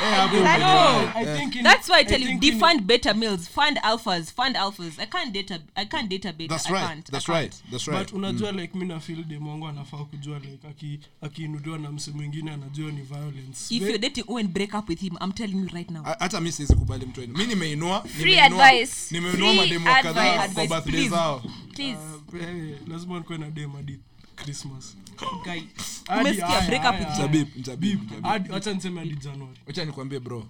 mimi? Mimi you you see Exactly. I think in- That's why I tell I you, in- defund beta males, fund alphas, fund alphas. I can't data, a, I can't data a beta. That's I can't. That's I can't. right. That's right. but unajua like mi na feel dem wangu anafaa kujua like aki- akiinuliwa na msi mwingine anajua ni violence If you're dating Owen, break up with him. I'm telling you right now. Hata mi siwezi kubali mtu wenu mi nimeinua Free advice. nimeinua mademo kadhaa kwa birthday zao Please. Eh, lazima nikuwe na dem hadi wacha niseme hadi januari wacha nikwambie bro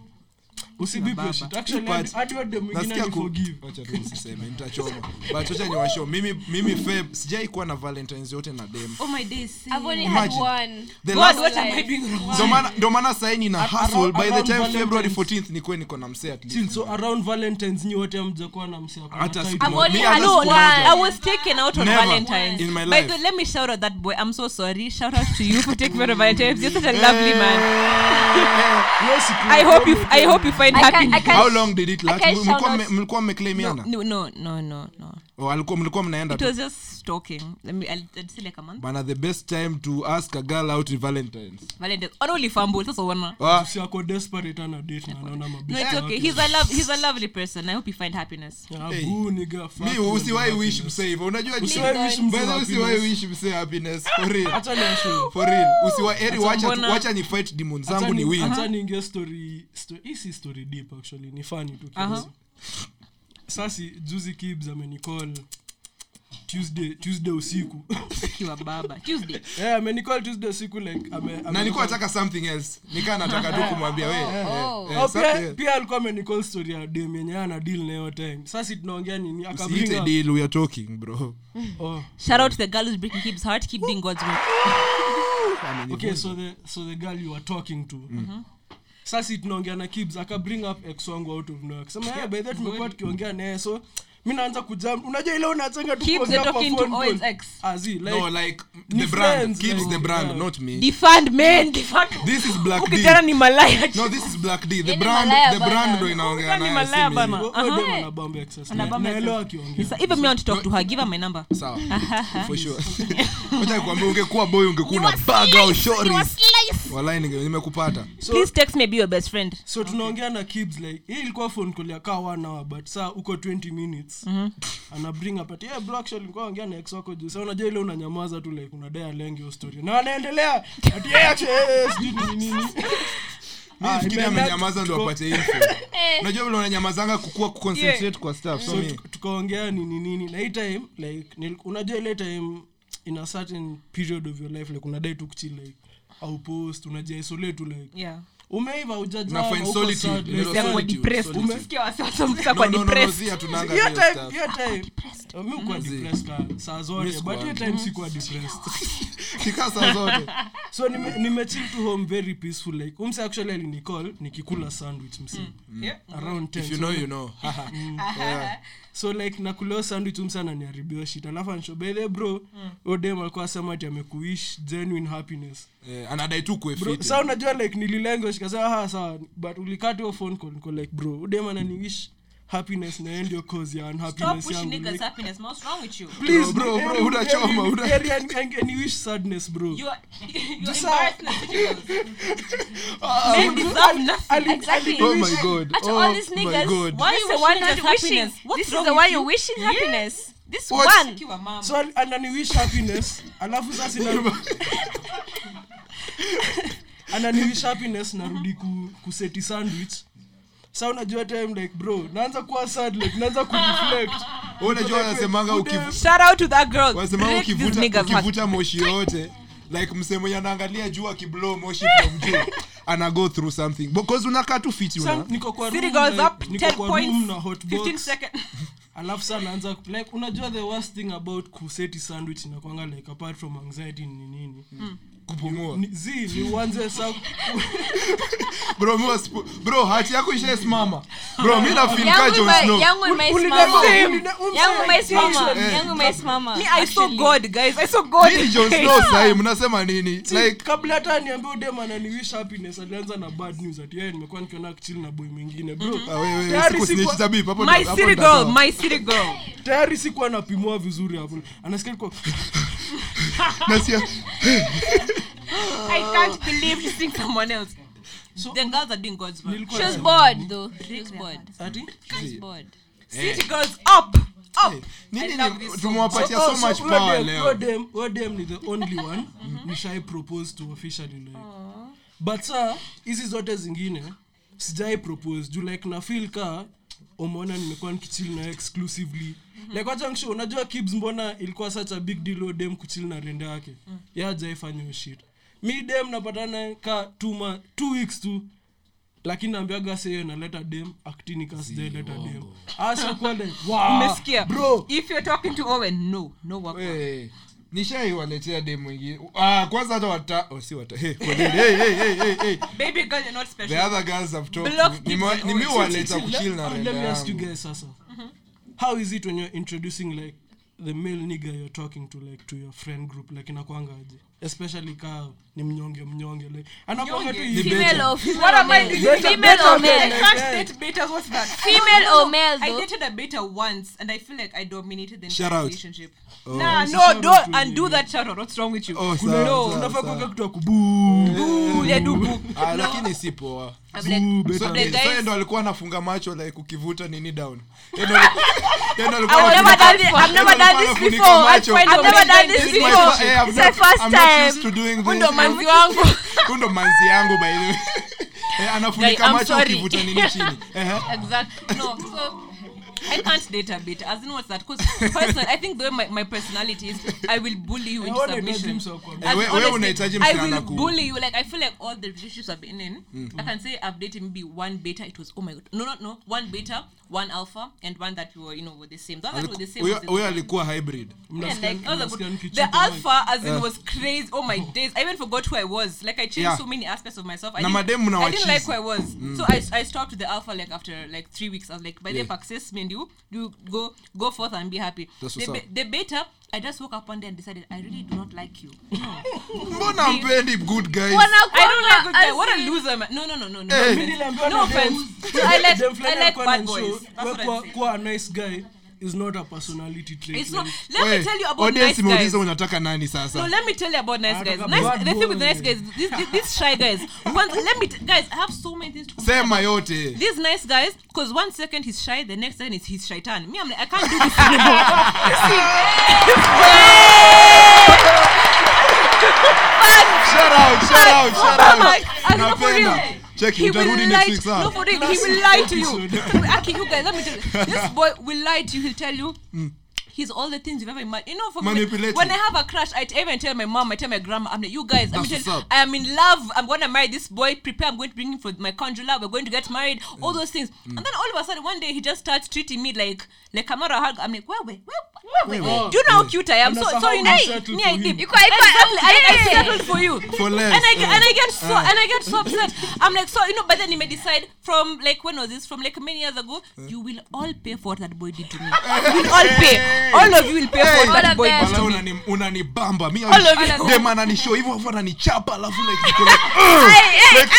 nisiseme nitachoma but wacha mimi mimi feb sijai kuwa na valentines yote na dem Oh my days. I've only Imagine. had one. the God, last what am I doing wrong? ndo maana ndo maana nina hustle by the time february 14th nikuwe niko na msee at least so around valentines nyi wote amjakuwa na msi Hata title. siku I've only Me, had hata No, siku no, moja. I was taken out on Never Valentine's. in my By the way, let me shout out that boy. I'm so sorry. Shout out to you for taking me on Valentine's. You're such a lovely man. I hope you, I hope you find Can- happiness. How long did it last mlikuwa mmeclaimiana No, no, no, no, no. Oh, alikuwa mlikuwa mnaenda It was just stalking. Me. I'll, I'll say like a month. bana the best time to ask a girl out in valentines Valentine's. Only fumble. That's all one. Si ako desperate ana date na anaona No, it's okay. He's a love. He's a lovely person. I hope you find happiness. Hey. boo, nigga, fuck mi you and usiwai your wish msee hivyo unajua Usiwahi wish msee usiwahi wish msee happiness for real Acha niwashow. for real usiwa eri wacha wacha ni fight demons zangu ni ni- win acha niingie story sto- hii si story deep actually ni funny tu kiasi. Sasi juzi kibs amenicall tuesday tuesday usiku Akiwa baba. Tuesday. yeah, amenicall tuesday usiku like ame, ame na nilikuwa nataka something else nikaa nataka tu kumwambia we eh, Oh. eh, Oh, pia, eh. pia alikuwa amenicall story ya dem yenye ana deal na hiyo time sasa tunaongea nini akabringa deal we are talking bro oh, Shout out to the girl who's breaking Kib's heart. Keep doing God's work. okay so the so the girl you are talking to sasa tunaongea na kibs akabring up ex wangu out of nowhere. Akasema yeah, by the tumekuwa tukiongea naye so mi naanza kujam unajua ile unachanga tu Kibs kuongea are kwa phone call. Owen's ex. Like, no like ni brand friends, keeps like, the brand not me Defund men. Defund. this is black d Ukijana ni malaya. no this is black d the Yeye brand malaya the bana. brand ndo inaongea Ukijana ni naye malaya mimi. bana. Huyo dem excess. Anabamba naelewa akiongea. Yes, even me want to talk to her. Give her my number. sawa for sure wacha nikwambie ungekuwa boy ungekuwa na bag au shoris walai ninge- nimekupata Please text me be your best friend. so tunaongea na kibs like hii ilikuwa phone call ya kaa one hour but saa uko 20 minutes ana bring up ati yeah, bro actually nilikuwa ongea na ex wako juu. Sasa unajua ile unanyamaza tu like unadai alenge hiyo story. Na anaendelea. Yeah, actually eh, eh, sijui nini. Ah, fikiri imeenda amenyamaza ndo apate info. Unajua vile unanyamazanga kukua kuconcentrate kwa stuff so so tukaongea nini nini. Na hii time like unajua ile time in a certain period of your life like unadai tu kuchi like au post unajiisolate tu like Yeah. Umeiva ujaja Una find solitude, you know, They're more solitude, depressed. solitude. Ukisikia wasi- wasi- wasi- no kwa no no no depressed. si hatunanga hiyo hiyo time stuff. hiyo time mi ukuwa depressed ka saa zote. But hiyo time sikuwa depressed. Saa zote. So nime- to home very peaceful like umse actually alinicall nikikula sandwich msi. Yeah. around 10 if you know you know. Yeah. So like nakuleo sandwich umse ananiharibia shit. Alafu anshobedhe bro mm. odem alikuwa asema ati amekuish genuine happiness. Eh, anadai tu kue sa unajua like nililengo ha sawa. But ulikata hiyo phone call niko like bro odem ananiwish happiness na ndio cause ya unhappiness yangu niggas' happiness. What's wrong with you? please Bro, bro, unachoma, heri- una- heri ang- angeniwish sadness bro You are, you are girls. Ah, Men deserve nothing. Exactly. oh my god at oh all these niggas, god Why you wishing happiness? What's This is wrong the why you? you're wishing Yeah. happiness. This What? one. So al- ananiwish happiness alafu sasa ina- ananiwish happiness narudi ku, kuseti sandwich sa unajua time like bro naanza kuwa sad like naanza kureflect unajua wanasemanga ukivu- Shout out to that girl. wanasema ukivuta ukivuta moshi yote like msee mwenye anaangalia juu akiblow moshi from juu ana go through something because unakaa tu fiti una niko kwa room, na hot 15 seconds. Alafu sa naanza like unajua the worst thing about kuseti sandwich inakwanga like apart from anxiety ni nini kupumua Ni- zi ni uanze sa bro mi wasipo- bro hati yako ishaesimama bro mi nafeel ka Jon Snow. yangu imesimama. Yangu imesimama. Yangu imesimama. Me, I saw God, guys. I saw God. Ni Jon Snow sahi mnasema nini like kabla hata niambia udem ananiwish happiness alianza na bad news ati yeye nimekuwa nikiona kichili na boy mwingine bro wewe, wewe, Tayari siku sikuwa- snitch tabii, hapo My city girl. My tayari sikuwa napimua vizuri hapo anasikia kwa Nasikia- I can't believe she's seeing someone else. So- the girls are doing God's work. She was bored though. She was bored. ati She was bored. City girls up. Up. nini I love ni- this song. tumewapatia so much huyo power leo dem- dem ni the only one nishai propose to officially like but sa hizi zote zingine sijai propose juu like na feel ka umeona nimekuwa nikichil na exclusively. Like wacha unajua kibs mbona ilikuwa such a big deal huyo dem kuchil na rende yake? Mm. hiyo shit. Mi dem napatana ka tuma ma- two weeks tu. Lakini naambiaga seyo naleta dem aktini ka sijaileta dem. Asakuwa like wow, bro. If you're talking to Owen, no, no work. Hey, nishaiwaletea de mwingine ah, kwanza hata wata oh, si wata hey, hey, hey, hey, hey, hey. Baby girl, you're not the other girls have talked. Nimewaleta kuchill na let me ask you guys sasa. How is it when you're introducing like the male nigger you're talking to like to your friend group? Like inakwangaje especially ka ni mnyonge mnyonge like anakwanga tu hivi. Female or What am I doing? Female or I male? can't date beta What's that? Female or male I dated a beta once, and I feel like I dominated the Shout entire relationship. Oh. Nah, no, don't and do that shout out. What's wrong with you? Oh, sawa, No. unafaa kuweka kitu ya kubuu Boo, yeah, do boo. Ah, lakini si poa ndo alikuwa anafunga macho like ukivuta nini down ndo manzi wangu. huu ndo manzi yangu by the way Eh, anafunika macho ukivuta nini chini exactly. No, so I can't date a beta. As in what's that? Because personally, I think the way my, my personality is, I will bully you into Hawana submission. lazima wakwambie. As we- honestly, I will bully you. Like I feel like all the relationships I've been in, I can say I've dated maybe one beta. It was oh my god, no, no, no, one beta, one alpha, and one that we were, you know, were the same. The one that were the same. Huyo- was the- huyo alikuwa hybrid Yeah, like, all the, mnasikia good- nikicheka the alpha as in was crazy. Oh my days! I even forgot who I was. Like I changed Yeah. so many aspects of myself. I Na didn't, I didn't like who I was. So I, I stopped the alpha like after like three weeks. I was like, by the Yeah. success, me and you, you go go forth and be happy. The, be- the better I just woke up one day and decided I really do not like you. mbona mpendi good guys I don't like good guys What a loser, man. No, no, no, no, no. hey. No niliambiwa no offense. I like I like bad boys. That's what I'm saying. kuwa a nice guy is not a personality trait It's not. Let me tell you about nice guys. unataka nani No, sasa let me tell you about nice guys. Nice, the thing with nice guys, these, these, these shy guys. One, let me, t- guys, I have so many things to sema yote These nice guys, because one second he's shy, the next second is he's shaitan. Me, I'm like, I can't do this anymore. shout out shout out shout out Like, for real. Check He will lie. To, no, for real. He will lie to you. Aki, you guys, let me tell you. This boy will lie to you. He'll tell you. He's all the things you've ever imagined. You know, for me, when I have a crush, I t- even tell my mom, I tell my grandma, I'm like, you guys, I'm That's tell. I am in love. I'm gonna marry this boy. Prepare. I'm going to bring him for my conjurer. We're going to get married. All those things. And then all of a sudden, one day he just starts treating me like like I'm not a hug. I'm like, where, where, where, where, Oh, Do you know how cute I am? So, so you know, me, I did. Exactly. I, I settled for you. For less, And I, get- uh, and I get so and I get so upset. I'm like, so you know, but then he may decide from like when was this? From like many years ago, you will all pay for what that boy did to me. you will all pay. All of you will pay for Hey. what All that boy them. did Wala to me. unani- unanibamba. Mi All of you. dem ananishow hivyo afu ananichapa alafu like niko like like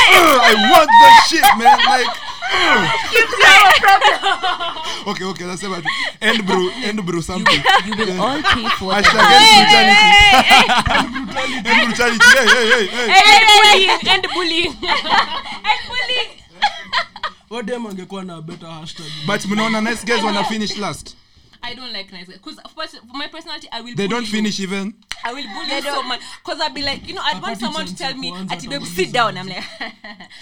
i want that shit man. Like okay okay nasema tu end bro end bro something. You will all pay for what end brutality. end brutality hey hey hey hey. Bullying and bullying. And bullying. Odem angekuwa na better hashtag. but mnaona nice guys wana finish last I don't like nice because for my personality, I will. they bully don't you. even I will bully you so much because I'll be like, you know, I'd want someone to tell me, "Ati babe, sit down." I'm like,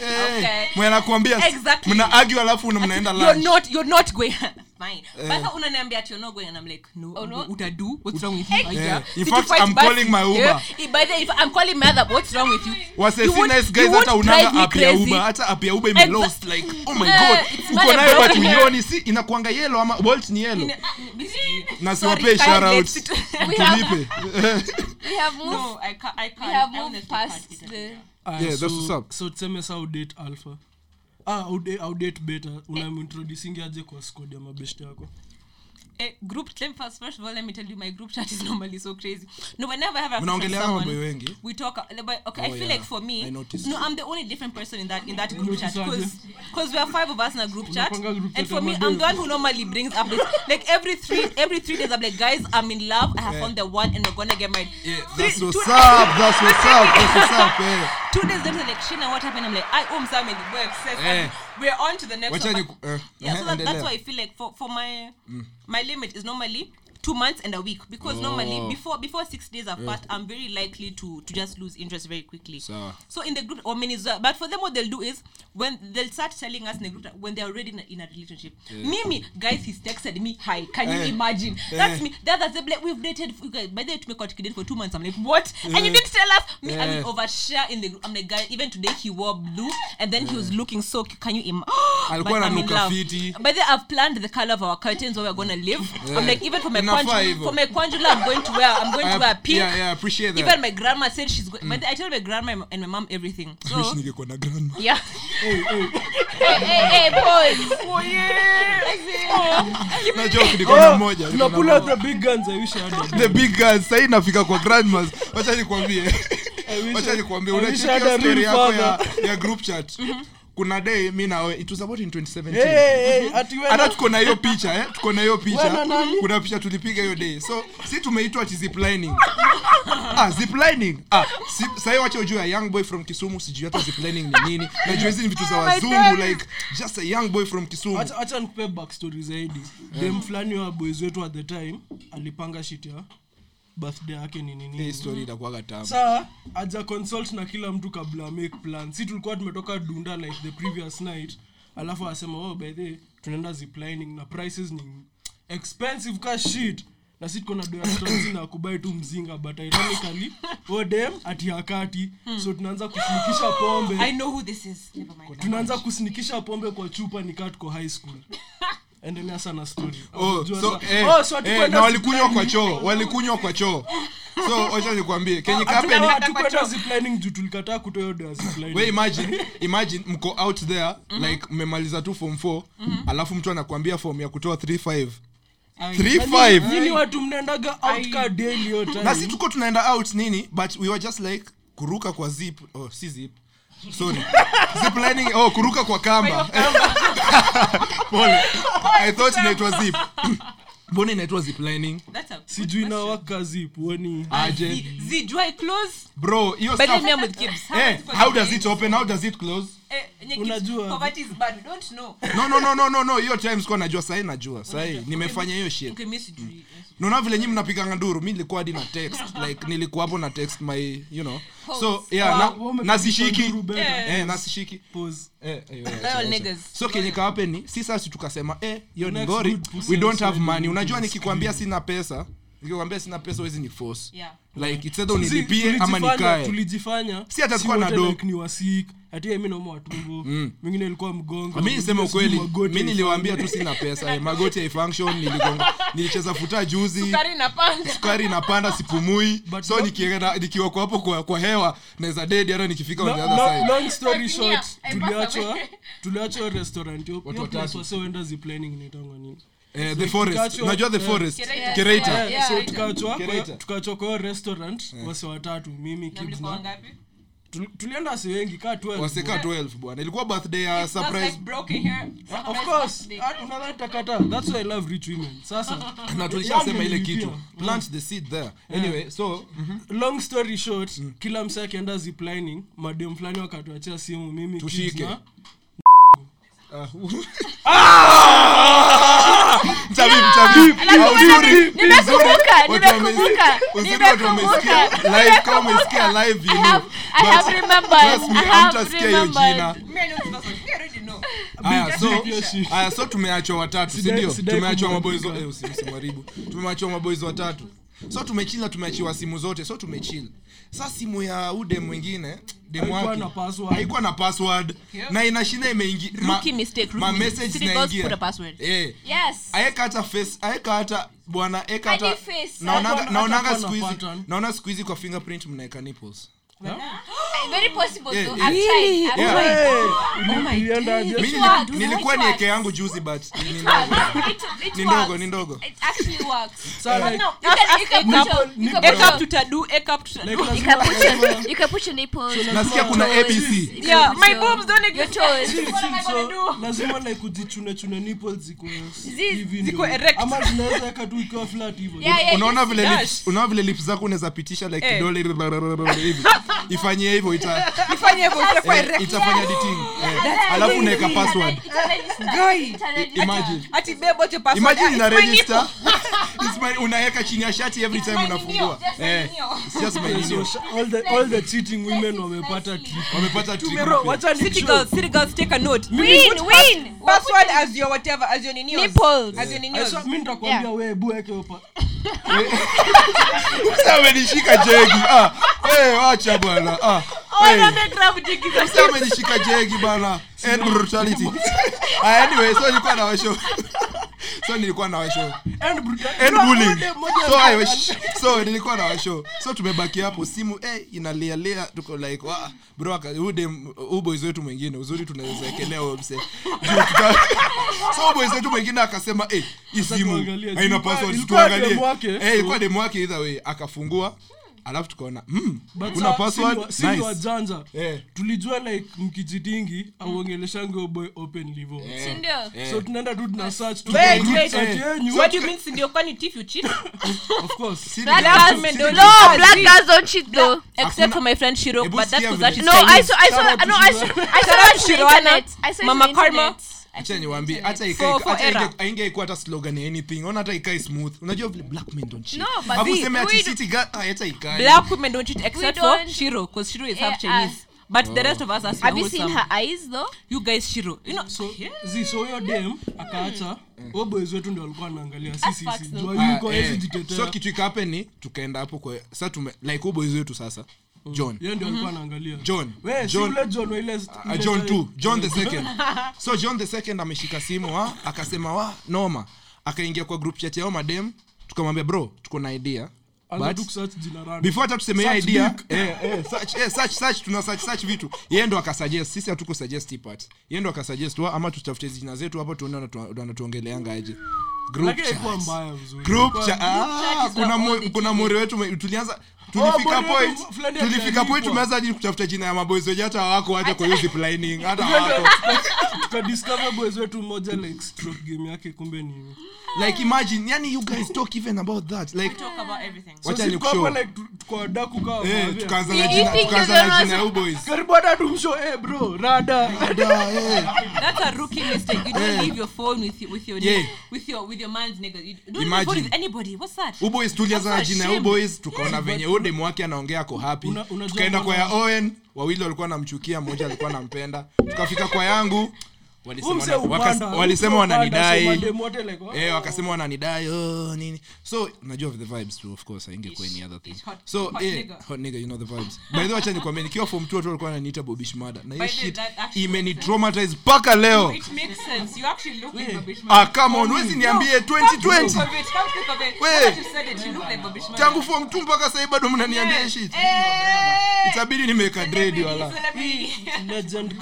okay. mwe Exactly. mna argue alafu una- mnaenda You're not, you're not going. Fine. But how unaniambia ati you're and I'm like, no, Oh, no. utadu. What's wrong with you? Yeah. Aija? In fact, I'm basi? calling my Uber. Yeah. By the if I'm calling my other, what's wrong with you? wase You nice guys hata unanga app ya uber hata app ya uber Exa- imelost like oh my god uko nayo but problem. si inakuanga yellow ama bolt ni yellow uh, na shout let outs it- We have- tulipe we have moved No, I can't. I can't. we have moved past the Yeah, that's what's up. so tuseme sa udate alpha ah audate beta unamintroducingi aje kwa squad ya mabeshte yako Eh, group let me first, first of all let me tell you my group chat is normally so crazy no whenever i have a Mnaongelea mambo wengi? we talk uh, but, okay i Oh, feel yeah. like for me no i'm the only different person in that in that group chat Notice because we are five of us in a group chat and for me i'm the one who normally brings updates like every three every three days i'm like guys i'm in love i have found the one and we're gonna get married Yeah, Three- that's what's two- up that's what's up that's what's up yeah. two days later like Shina, what happened i'm like i own some and we're obsessed Eh. We're on to the next Wacha one. but- eh, yeah, so that, that's why I feel like for, for my my limit is normally two months and a week because normally Oh. before before six days have passed, I'm very likely to to just lose interest very quickly. so, So in the group or minutes, but for them what they'll do is when they'll start telling us in the group when they're already in a, in a relationship. Mimi, guys, he's texted me, hi, can you Eh. imagine? That's Eh. me. The others they'll like, we've dated. Guys, by the way, out dated for two months. I'm like, what? And you Eh. didn't tell us. Me, I Eh. will overshare in the group. I'm like, guy even today he wore blue and then he was looking so. Can you imagine? Alikuwa ananuka fiti. By the way, I've planned the color of our curtains where we're gonna live. I'm like, even for my Inafaa quanjula, for my quanjula, I'm going to wear, I'm going to wear a pink. yeah, yeah, appreciate that. Even my grandma said she's going. But I tell my grandma and my mom everything. Wish So ningekuwa na grandma yeah. hey, hey, hey, pause. Oh yeah. na joke niko na moja tuna pull out the big guns i wish I had the big guns sahii nafika kwa grandmas wacha nikwambie wacha nikwambie I wish I unacheki had hiyo a story yako ya, ya group chat kuna day mi nawe it was about in 2017 Hey, hey, hata tuko na hiyo picha eh? tuko na hiyo picha. Kuna picha tulipiga hiyo day. So si tumeitwa ati ziplining ah, ziplining ah, si, sasa wacha ujue a young boy from kisumu sijui hata ziplining ni nini. Najua hizi ni vitu za wazungu like just a young boy from kisumu. Acha- acha nikupe backstory zaidi. Dem fulani wa boys wetu at the time alipanga shit ya birthday yake ni nini? Hii story itakuwa tamu. Saa aja consult na kila mtu kabla make plan. Si tulikuwa tumetoka dunda like the previous night alafu asema oh by the tunaenda ziplining na prices ni expensive ka shit. Na si tuko na doya stones na kubai tu mzinga but ironically odem ati hakati. So tunaanza kusinikisha I pombe know who this is. Never mind. tunaanza kusinikisha pombe kwa chupa nikaa tuko high school endelea sana story Oh, so, sa- eh, Oh, so eh, na walikunywa kwa choo walikunywa kwa choo. So wacha nikwambie kenye kapeni hatukwenda ziplining juu tulikataa kutoa hiyo doya ziplining. we imagine imagine mko out there like mmemaliza tu form 4 alafu mtu anakuambia form ya kutoa 35 Ai, Three na five. nyinyi- nyinyi watu mnaendaga daily na si tuko tunaenda out nini but we were just like kuruka kwa zip oh si zip sorry. Oh kuruka kwa kamba. Pole. I thought inaitwa zip. Mbona inaitwa sijui na aje. bro hiyo. How does it open? How does it close Unajua. No no hiyo time sikuwa najua sahii najua sahii nimefanya hiyo shit. naona vile nyi mnapiganga nduru mi nilikuwa hadi na text like nilikuwa hapo na text my you know. So yeah na, Wow, wame- nazishiki. eh nasishiki. Eh, eh, eh, so kenye kawapeni si sasi tukasema eh hiyo ni ngori we don't have money. Unajua nikikwambia sina pesa nikikwambia sina pesa wezi ni force. Yeah. like it's either unilipie ama nikae. Si hata tukuwa na do. like ati mi nauma mwingine ilikuwa mgongo. Mi niseme ukweli mi niliwaambia tu sina pesa. Eh, magoti haifunction niligonga. Nilicheza futa juzi. Sukari inapanda. sipumui. But so nikienda nikiwa kwa hapo kwa, kwa hewa naweza dedi hata nikifika on No- no- long story short tuliachwa tuliachwa restaurant. Hiyo- hiyo place wasioenda ziplining inaitangwa nini. Eh, the forest. Tukaachwa- the forest. Keraita. Keraita. Yeah, Yeah, so tukaachwa kwa- hiyo restaurant wase watatu mimi Na Tulienda si wengi kaa 12 waseka 12 bwana. ilikuwa birthday ya surprise like broken of course. Ah, unadhani takata that's why i love rich women. Sasa na tulishasema ile kitu. Plant the seed there. Anyway so long story short kila msa akienda ziplining madem fulani wakatuachia simu mimi Tushike. na- Ah, so tumeachwa watatu sindio tumeachwa maboys watatu. So tumechila tumeachiwa simu zote. So tumechil sa simu ya ude mwingine Haikuwa na password. haikuwa na password. Na inashinda imeingia Rookie mistake, rookie ma mistake. message City girls zinaingia put a password. eh. Yes. aeka hata aeka hata bwana eka hata naonanga siku hizi kwa fingerprint mnaeka nipples. Yeah, nilikuwa ni eke yangu juzi but ni ndogo It- it Ni ndogo, nasikia kuna toes. abc You can Yeah, put my your- boobs don't your exist. toes. What am I So, gonna do? lazima like kujichune chune nipples ziko hivi ziko ndio. erect. ama zinaweza eka tu ikiwa flat hivyo. Yeah, yeah, unaona vile lips unaona vile lips zako unaweza pitisha like Eh. kidole hivi. Ifanyie hivyo ita Nifanye hivyo, itakuwa eh, itafanya editing eh. alafu unaweka password It's a register. Guy. It's a register. imagine Ati babe, what's password? imagine Ah, ina register unaweka chini ya shati every time unafungua ninio, just my eh just my So, all the all the cheating women wamepata trip wamepata trick wacha ni City girls, city girls, take a note. Win, win. Password as your whatever, as your ninios. Nipples. As your I ninios. swear, mi nitakwambia Yeah. we ebu weke upa Msa amenishika jegi ah eh wacha bwana ah Msa jegi bana ah anyway so nilikuwa na washo. So nilikuwa na and bullying. so I was, so nilikuwa na washo. So tumebaki hapo. Simu eh inalia lia tuko like wa bro aka- huyu boys wetu mwingine. Uzuri tunaweza ekelea so boys wetu mwingine akasema eh hii simu haina password tuangalie. eh ilikuwa dem wake either way. Akafungua alafu tukaona mm, kuna password? si nice. Wajanja Eh. tulijua like mkijidingi auongeleshange boy open livo Eh, Ndio. eh. so tunaenda tu tuna search Mama Karma. Acha niwaambie hata aingeikuwa hata slogan ya anything. Ona hata ikae smooth. Unajua vile black men don't cheat. No, but Alafu we- ati city girl hata ikae. Black women don't cheat except for Shiro, because Shiro is half Chinese. us. but the rest of us are Have you seen her eyes though? you guys shiro you know so zi so huyo dem akaacha. Huyo boys wetu ndio walikuwa wanaangalia sisi sisi jua yuko jitetea. So kitu ikape ni tukaenda hapo kwa sa tume like boys wetu sasa john. Yeye ndio alikuwa anaangalia. John. We si john. john wa ile Uh, john t john the second. so john the second ameshika simu wa akasema wa noma akaingia kwa group chat yao madem tukamwambia bro tuko na idea. Before hata tuseme idea eh, eh, search, eh, search, search, tuna search, search vitu. Yeye ndo akasuggest sisi hatuku suggest part. Yeye ndo akasuggest wa ama tutafute jina zetu hapo tuone wanatuongeleanga aje. Group chat haikuwa mbaya vizuri. group Ilikuwa- ah, kuna all kuna TV. wetu tulianza tulifika bwana point wetu tulifika point tumeanza hadi kutafuta jina ya maboys wenye hata wako hata kwa hiyo hata wako tukadiscover boys wetu mmoja like stroke game yake kumbe ni like imagine yani you guys talk even about that like eh karibu hata tumsho eh bro rada. Eh. That's a rookie mistake. You don't leave your phone with with your Yeah. with your with your man's nigga. You don't Imagine. phone with anybody. What's that? Uboys tulianza na That's a jina uboys tukaona venye huyo demu wake anaongea ako happy. Tukaenda kwa ya owen wawili walikuwa namchukia mmoja alikuwa nampenda tukafika kwa yangu walisema so wananidai like, oh. eh wakasema wananidai oh, nini. So najua the vibes too of course haingekuwa any other thing. hot- so hot eh, nigga. hot nigga you know the vibes. By the way acha nikwambie nikiwa form 2 watu walikuwa wananiita bobish mada na hiyo shit imeni traumatize mpaka leo. It makes sense. You actually look like Bobby ah come on wezi niambie 2020 Come think of it, come think of it. Wait. Now that you said it, you look like Bobby Schmurda. tangu form 2 mpaka sasa bado mnaniambia shit. Eh, itabidi nimeweka dread wala legend legend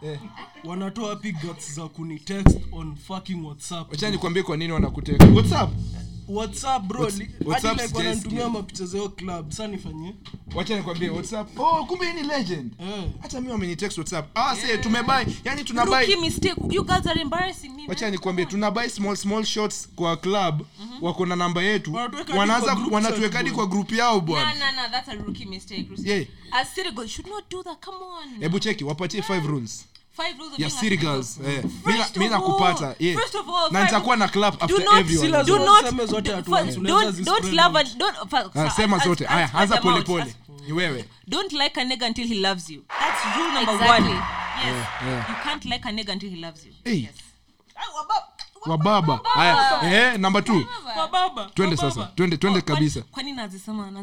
karen wanatoa wapi za za kunitext on fucking whatsapp. Wacha nikwambie kwa nini wanakuteka what's up whatsapp bro What's- li- WhatsApp hadi wananitumia mapicha zao club sa nifanyie wacha nikwambie what's oh kumbe ni legend Eh. hata mimi wamenitext whatsapp ah say tumebuy yani Rookie mistake. You guys are embarrassing me. wacha nikwambie tunabuy small small shots kwa club wako na namba yetu wanaanza kwa grup wanatuweka hadi kwa group yao Nah, bwana nah, nah. That's a rookie mistake. Yeah. As city should not do that. Come on. hebu cheki wapatie five rules rules of ya girl. eh nakupata yeah na five- nitakuwa na after zote haya anza ni wewe Don't like a nigga until he loves you. That's rule number Exactly. one. Yes. You can't like a nigga until he loves you. Hey. Yes. Wababa. wa baba. Haya. Eh number 2 twende sasa. twende twende kabisa.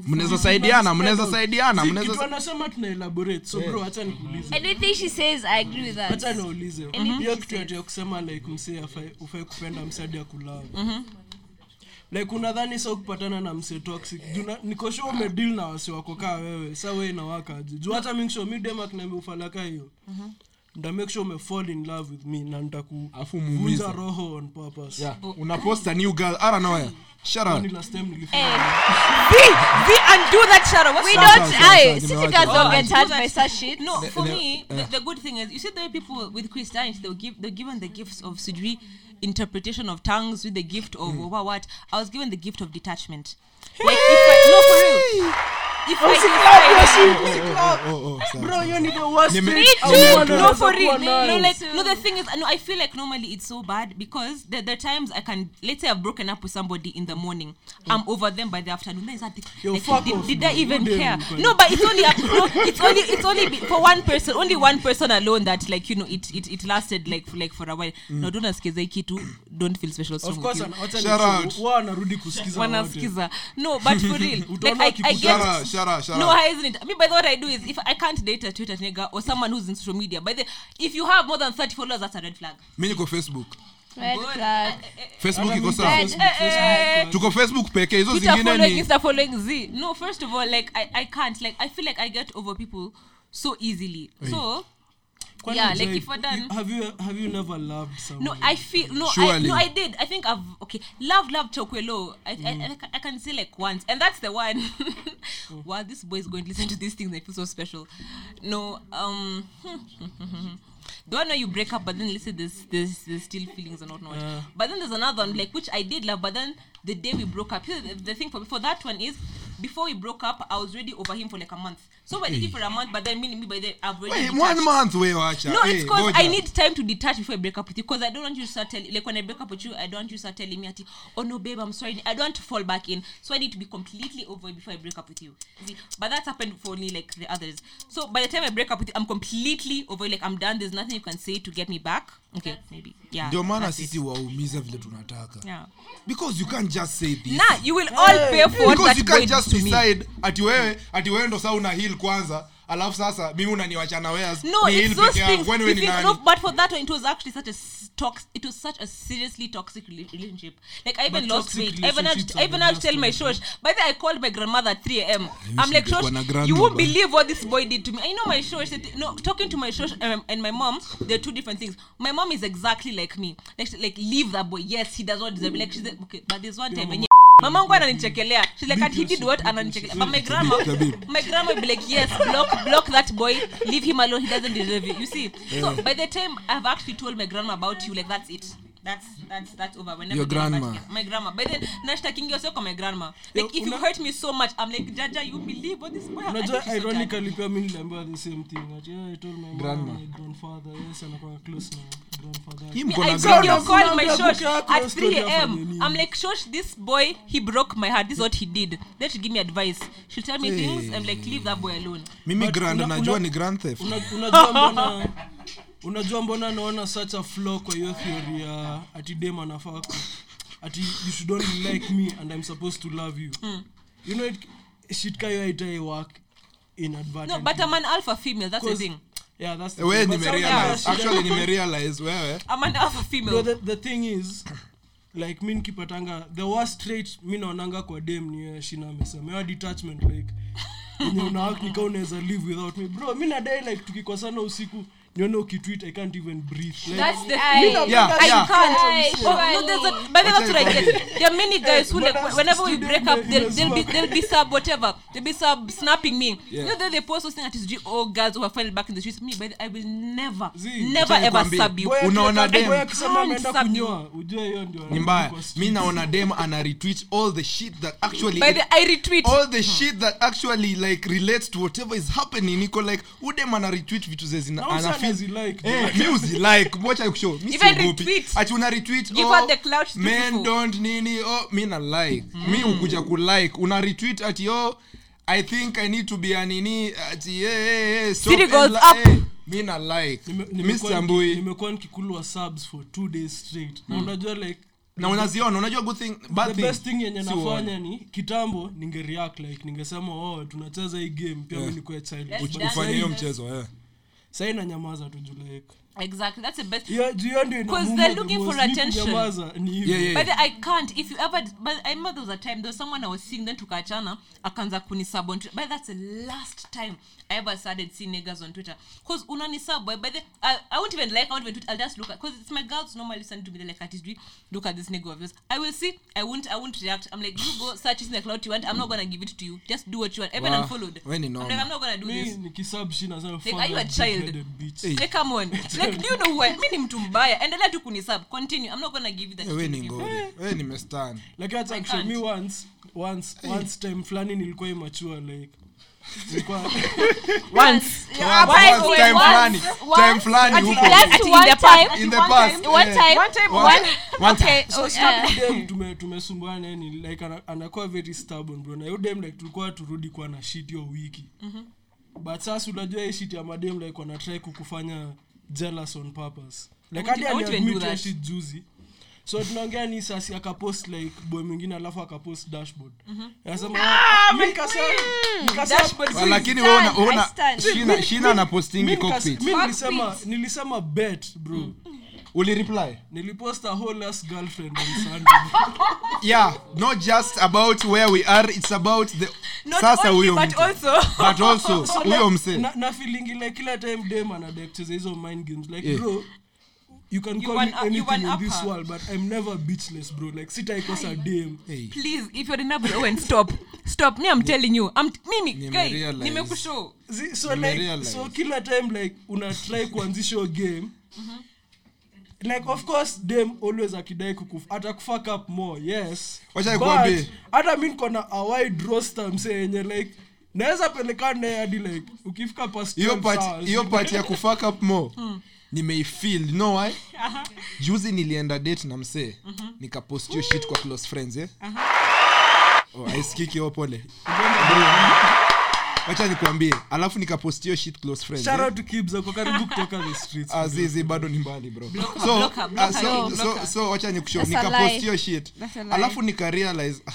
mnaweza saidiana mnaweza saidiana Si kitu anasema tuna elaborate. So bro acha nikuulize. Anything she says, I agree with that. acha niulize. Anything hiyo kitu ati ya kusema like msee ufai kupenda msadi ya kulava like unadhani sa kupatana na msee toxic? Juna nikosho sure umedeal na wasi wako kaa wewe. Sa we inawakaji juu hata make sure mi ufalaka hiyo. Nda make sure umefall in love with me na Afu roho on purpose. Yeah. Unapost a new girl. Ara noya. No, for the- me, the, the good thing is, you see, the people with Christianity, they'll give, they're given the gifts of sujui interpretation of tongues with the gift of what, what. I was given the gift of detachment. Like, if I, no, for real. I, oh oh the the feel like normally it's so bad because there, there times I can, let's say I've broken up with somebody in the morning, I'm over them by the afternoon. Then like, Yo, like, did, did. I even care? No, but it's only, no, it's only, it's only be- for one person, only one person alone that, like, you know, it, it, it lasted like, for, like for a while. No, don't askiza hii kitu, don't feel special. of course anarudi kusikiza wanasikiza. no but for real like I, I get shara shara no I isn't it? Mean, by the what i do is if i can't date a twitter nigga or someone who's in social media by the if you have more than 30 followers that's a red flag. Mimi niko facebook. Red flag. facebook Hata iko sawa. Facebook, Facebook, eh, tuko facebook pekee hizo Twitter zingine following ni insta following z. No first of all like i, I can't like i feel like i get over people so easily. So Kwani yeah like if i done have you have you never loved someone? No i feel no I, no i did. I think i've okay love love chokwelo I, I, I, I can say like once. And that's the one. Wow this boy is going to listen to these things. I feel so special. No um the one where you break up but then listen there's there's, there's still feelings and whatnot. But then there's another one like which i did love but then the day we broke up. The, the thing for, for that one is before we broke up i was already over him for like a month so we're dating for a month but then me, me by then i've already Wait, detached. one month we watch. No, it's because. I need time to detach before I break up with you. Because I don't want you to start telling, like when I break up with you, I don't want you to start telling me, oh no, babe, I'm sorry. I don't want to fall back in. So I need to be completely over before I break up with you. See? But that's happened for only like the others. So by the time I break up with you, I'm completely over. Like I'm done. There's nothing you can say to get me back. Okay, maybe. Yeah. ndio maana sisi waumiza vile tunataka Yeah. because you can't just say this Nah, you will all pay for what that you can't just to me. decide ati wewe ati wewe ndo saa una heal kwanza alafu sasa mimi unaniwachana wears No, ni it's those things. ni nani no, but for that one, it was actually such a tox. It was such a seriously toxic relationship. Like I even But lost weight. I even had, I even had to tell my shosh. By the way, I called my grandmother at 3 a.m. I'm like, shosh, you won't believe what this boy did to me. I know my shosh. No, talking to my shosh um, and my mom, they're two different things. My mom is exactly like me. Like, like leave that boy. Yes, he does not deserve. Like she's like, okay, but there's one time when. You mama wangu ananichekelea. She's like he did what? Ananichekelea. But my grandma my grandma will be like yes block block that boy. Leave him alone. He doesn't deserve you you see? So by the time i've actually told my grandma about you like that's it that's that's that's over whenever Your grandma. again. my grandma but then nashtakingi yourself my grandma like Yo, if una, you hurt me so much i'm like jaja you believe what this boy unajua ironically pia mimi niliambiwa the same thing that yeah, I told my mom, Grandma. my grandfather yes anakuwa close na grandfather Me, I na video grandma. my shosh at 3 a.m. I'm like, shosh, this boy, he broke my heart. This is what he did. Then she give me advice. She'll tell me things. I'm like, leave that boy alone. mimi grand najua ni grand theft unajua mbona unajua mbona naona such a flaw kwa hiyo theory ya ati dem anafaa ku ati you should only like me and i'm supposed to love you you know it, shit kayo haitai work inadvertently. No, but I'm an alpha female. That's the thing. yeah that's the we thing. But nimerealize actually nimerealize wewe I'm an alpha No, the, the thing is like mi nikipatanga the worst trait mi naonanga kwa dem ni eh, shina amesemewa detachment like enye nika unaweza live without me bro mi nadai like tukikosana usiku nione ukitweet i can't even breathe like, That's the thing. Yeah, I yeah. can't. Aye, Oh, no, there's a, but then that's what I get. There are many guys who like whenever we break up, they'll, they'll be they'll be sub whatever. They'll be sub snapping me. Yeah. You know, then they post those things that is all girls who are finally back in the streets. Me, but I will never, Zee, never ever sub you. Unaona dem. kunyoa ujue hiyo ndio ni mbaya kwa mi naona dem ana retweet all the shit that actually By the I retweet. all the shit that actually like relates to whatever is happening niko like udem ana retweet vitu ze zina Eh mi uzilike watch kushow mi siogopi. ati una retweet oh, men don't nini oh mi na like. Mi ukuja kulike una retweet ati oh i think i need to be anini ati eh eh eh stop and goes li- up. eh, mi na like. Nime- mi nimekuwa nikikulwa subs for two days straight. Na unajua like na unaziona unajua good thing bad the thing best thing yenye nafanya ni kitambo ninge react like ningesema oh tunacheza hii game pia Yeah. mi nikuwe child. Let's ufanye hiyo mchezo eh sahi nanyamaza tu Exactly. That's the best. Because they're looking for attention. Yeah, yeah, But I can't. If you ever, but I remember there was a time there was someone I was seeing then tukachana akaanza kunisub on Twitter. But that's the last time I ever started seeing niggas on Twitter. because unani sub boy. But then I, I won't even like. I won't even tweet. I'll just look at. because it's my girls normally send to me. They're like, "Artistry, look at this nigga of yours." I will see. I won't. I won't react. I'm like, you go search it in the cloud you want. I'm not gonna give it to you. Just do what you want. Even Wow. unfollowed. when you know I'm like. I'm not gonna do me, this. nikisub Like, are you a child? Hey. Like, come on. Like, do you know who I? Mi ni mtu mbaya. Endelea tu kunisub. Continue. I'm not gonna give you that. Eh, we ni ngori we nimestan Like that's actually me once once once time fulani nilikuwa immature like eh. tumesumbuana yani like anakuwa very stubborn bro. Na hiyo like tulikuwa turudi kwa na shit yo wiki. But sasa unajua hii shit ya madem like kukufanya jealous on purpose. Like hadi I won't even aliadmit do hiyo that. shit juzi. So tunaongea ni sasi akapost like boy mwingine alafu akapost dashboard. Anasema mi nikasema- nikasema- Dashboard. Wa- lakini wewe una- I una stand. shina shina na mi cockpit. mi nilisema nilisema bet bro. Uli reply nilipost a whole ass girlfriend on sunday yeah not just about where we are it's about the Not sasa only, huyo but mtu also. but also huyo mse na, na feeling like kila time dem anadai kucheza hizo mind games like Yeah. bro you can You call want me up- you anything want in this her. world but i'm never beachless bro like sitaikosa dem Hey. Please, if you're in a Owen, stop. Stop. Me, I'm telling you. I'm mimi. Guy, realize. nimekushow. So Nime like realize. so kila time like una try kuanzisha hiyo game like of course dem always akidai kukuf atakufuck up more yes. Wacha But, hata mi nkona a wide roster mse yenye like naweza pelekana hadi like ukifika past hiyo 12 part hours, hiyo part ya kufuck up more nimeifeel. You know why? Juzi nilienda date na msee nikapost shit kwa close friends eh? Oh, aisikiki hiyo pole wacha nikuambie alafu nikapostio shit close friends shout eh? out to Kibz, ako karibu kutoka the streets azizi bado ni mbali bro Blocker, so ah, so- so- so wacha nikushow That's a lie. hiyo shit That's a lie. alafu nikarealize ah,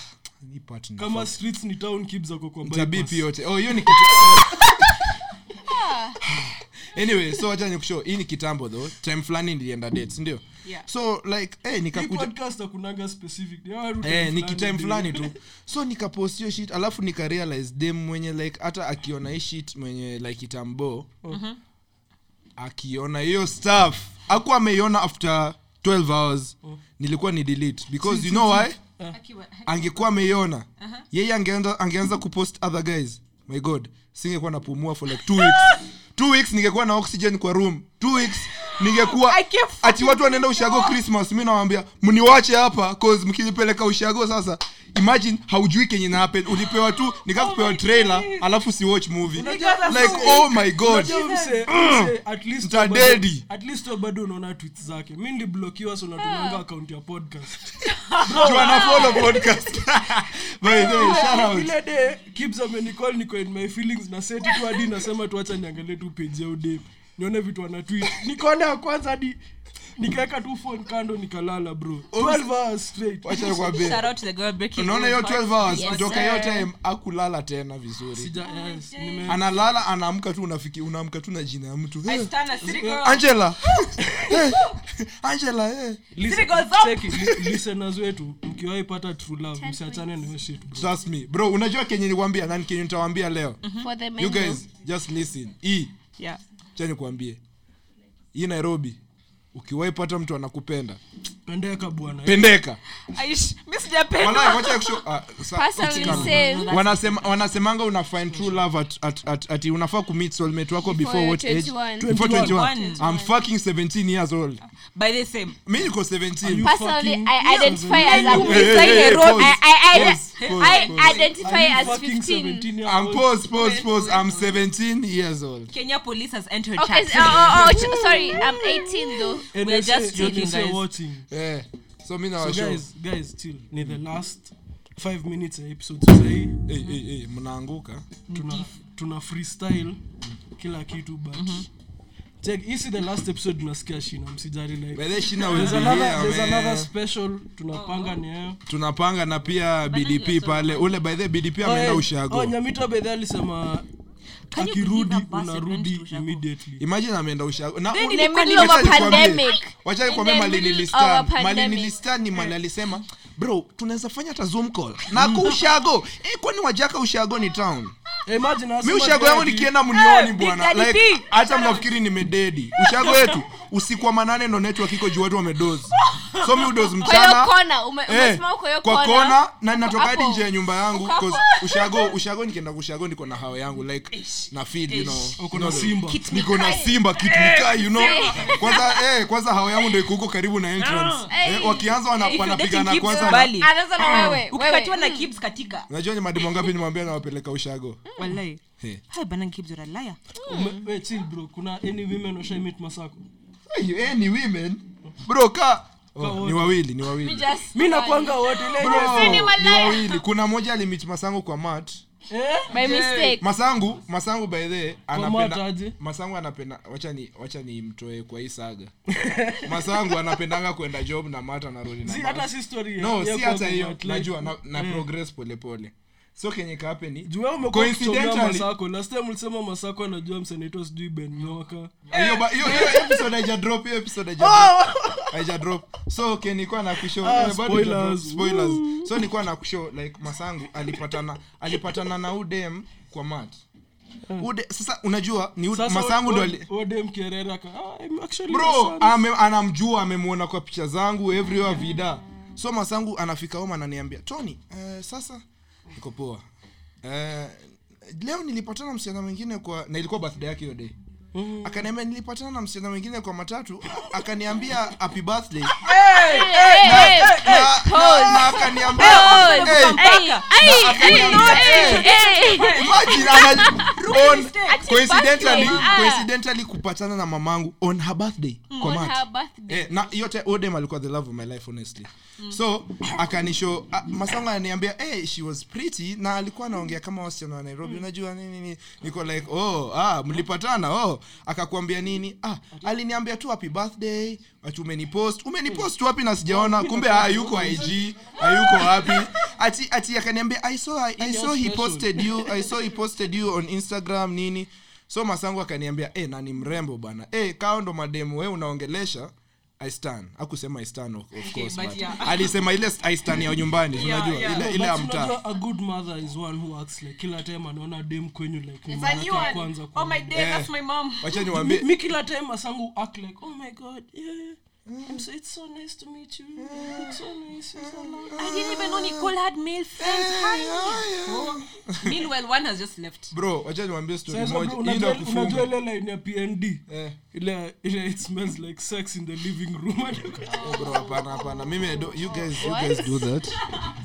hii part ni kama streets ni town Kibz ako kwa bypass. tabipi yote oh hiyo ni kitu anyway so wacha nikusho hii ni kitambo though time fulani nilienda date sindio Yeah. so like eh Hii nikakuja podcast hakunanga specific Ni hawa tu eh time ni kitime fulani tu. So nikapost hiyo shit alafu nikarealize dem mwenye like hata akiona hii shit mwenye like itambo akiona hiyo stuff aku ameiona after 12 hours. Nilikuwa ni delete because you know why? Akiwa- angekuwa ameiona. Yeye angeanza angeanza kupost other guys. My god singekuwa napumua for like two weeks two weeks ningekuwa na oxygen kwa room. Two weeks ningekuwa ati watu wanaenda ushago christmas mi nawambia mniwache hapa cause mkinipeleka ushago sasa imagine haujui kenye na happen. Ulipewa tu nikakupewa trailer alafu si watch movie. Like oh my god. Mse- mse, at least bado- unaona tweets zake. Mi niliblokiwa so natumanga account ya podcast. Jua na follow podcast. By the way shout out. ile de kibs amenicall niko in my feelings na seti tu hadi nasema tuacha niangalie tu page ya udem nione vitu ana tweet. Nikaona ya kwanza hadi nikaweka tu phone kando nikalala bro. 12 hours straight. wacha nikwambie. Shout out to the girl breaking unaona hiyo 12 hours? Yes, kutoka hiyo sir. time akulala tena vizuri. Sija, yes, nime- analala anaamka tu unafiki unaamka tu na jina ya mtu. I hey, stand a city girl. angela. Hey, angela eh. Listen- City goes up. check it, li- listeners wetu mkiwahi pata true love msiachane na hiyo shit bro. Trust me. Bro unajua kenye nikwambia na kenye nitawaambia leo? For the you guys just listen. Hii Yeah. cha nikwambie hii nairobi ukiwahi pata mtu anakupenda pendeka bwana pendeka wacha nikushow- ah, sa- Personally usikame. say- Wanasema- wanasemanga una find true love at, at, at, ati unafaa kumit soulmate wako before what age 21. before 21 21. i'm fucking 17 years old By the same. mi niko 17 Personally, I identify as a You Hey, hey, hey, pause, I, I, I, pause, pause, I identify as 15. I'm pause, pause, pause. I'm 17 years old. Kenya police has entered Okay, chat. so, oh, oh, ch- sorry, I'm 18 though. We're just joking, guys. watching. Yeah. So mi So nawashow. guys, guys, chill. Ni the last five minutes ya episode sahii Hey, hey, hey, mnaanguka. tuna, tuna freestyle kila kitu but check hii si the last episode tunasikia shina msijari like By the Shina will there's be another, here, there's another special tunapanga ni hayo tunapanga na pia bdp pale ule by the bdp Oh, ameenda eh, oh, ushago nyamita bedhe alisema Can you akirudi unarudi immediately. Imagine ameenda ushago na In uli- the middle wacha of a nikwambie- pandemic. wacha In nikwambie the mali middle nilistan of a mali pandemic. nilistan ni mali alisema bro tunaweza fanya hata zoom call. Na ushago. E, kwani wajaka ushago ni town mi ushago yangu nikienda mnioni Eh, bwana. like hata mnafikiri nimededi ushago wetu usiku wa manane ndo network iko juu watu wamedozi so mi udozi Kwa mchana. kona, Eh, kwa kona. kona na natoka hadi nje ya nyumba yangu ushago ushago nikienda kushago niko na hao yangu like na feed you know. Uko na simba. Niko na simba kitu you know. kwanza eh kwanza hao yangu ndio iko huko karibu na entrance. Eh, wakianza wanapigana kwanza na wewe, ukikatiwa na kibs katika. Unajua ni mademo ngapi nimwambia nawapeleka ushago wallahi. Bana chill bro. Kuna any women washaimit masako? Hey, women? Bro ka oh, ni wawili ni wawili. Mi nakwanga wote ile Bro, yenye- ni ni malaya. wawili. Kuna moja alimit masangu kwa mat. Eh? by mistake. masangu masangu by the anapenda masangu anapenda wacha ni wacha ni mtoe kwa hii saga. Masangu anapendanga kwenda job na mat anarudi na Si, hata si story no si hata hiyo. najua na, na Eh. progress polepole so kenye last time ulisema masako anajua msenaitwa sijui ben nyoka so na kushow eh, so na kushow like masangu alipatana alipatana na udem kwa mat ude sasa unajua ni Sasa masangu ndo o- ali o- Odem Kierera ka- ah, I'm actually bro ame, anamjua amemwona kwa picha zangu everywhere vida. So masangu anafika home ananiambia tony eh, sasa niko poa. Uh, leo nilipatana msichana mwingine kwa na ilikuwa birthday yake hiyo day akaniambia nilipatana na msichana mwingine kwa matatu akaniambia happy birthday. Hey, hey, na, na, na akaniambia hey, imagine ana- on coincidentally Ah. coincidentally kupatana na mamangu on her birthday kwa mat. Eh, na yote odem alikuwa the love of my life honestly. So akanisho uh, masango ananiambia hey, she was pretty na alikuwa anaongea kama wasichana wa nairobi unajua nini nini? Niko like oh ah mlipatana oh akakwambia nini? Ah aliniambia tu happy birthday. Ati umenipost umenipost wapi na sijaona? Kumbe hayuko ig hayuko wapi? Ati ati akaniambia i saw i, I saw he posted you i saw he posted you on instagram nini. So masangu akaniambia eh na ni mrembo bana eh kao ndo mademu we unaongelesha I stan akusema I of, of course but but yeah. alisema ile I ya nyumbani Yeah, unajua yeah. ile ile ya But mtaa unajua, a good mother is one who acts like kila time anaona dem kwenyu like ni mara ya Oh my day, Eh. that's my mom. wacha niwaambie mi kila time asangu act like oh my god yeah I'm so, it's so nice to meet you. You look so nice. You're so long. I didn't even know Nicole had male friends. Hi. Meanwhile, one has just left. bro wacha niwaambie story Sasa moja bro, hii unajua unajua ile line ya PND eh ile ile it smells like sex in the living room oh, bro hapana hapana mimi I don't- you guys you guys do that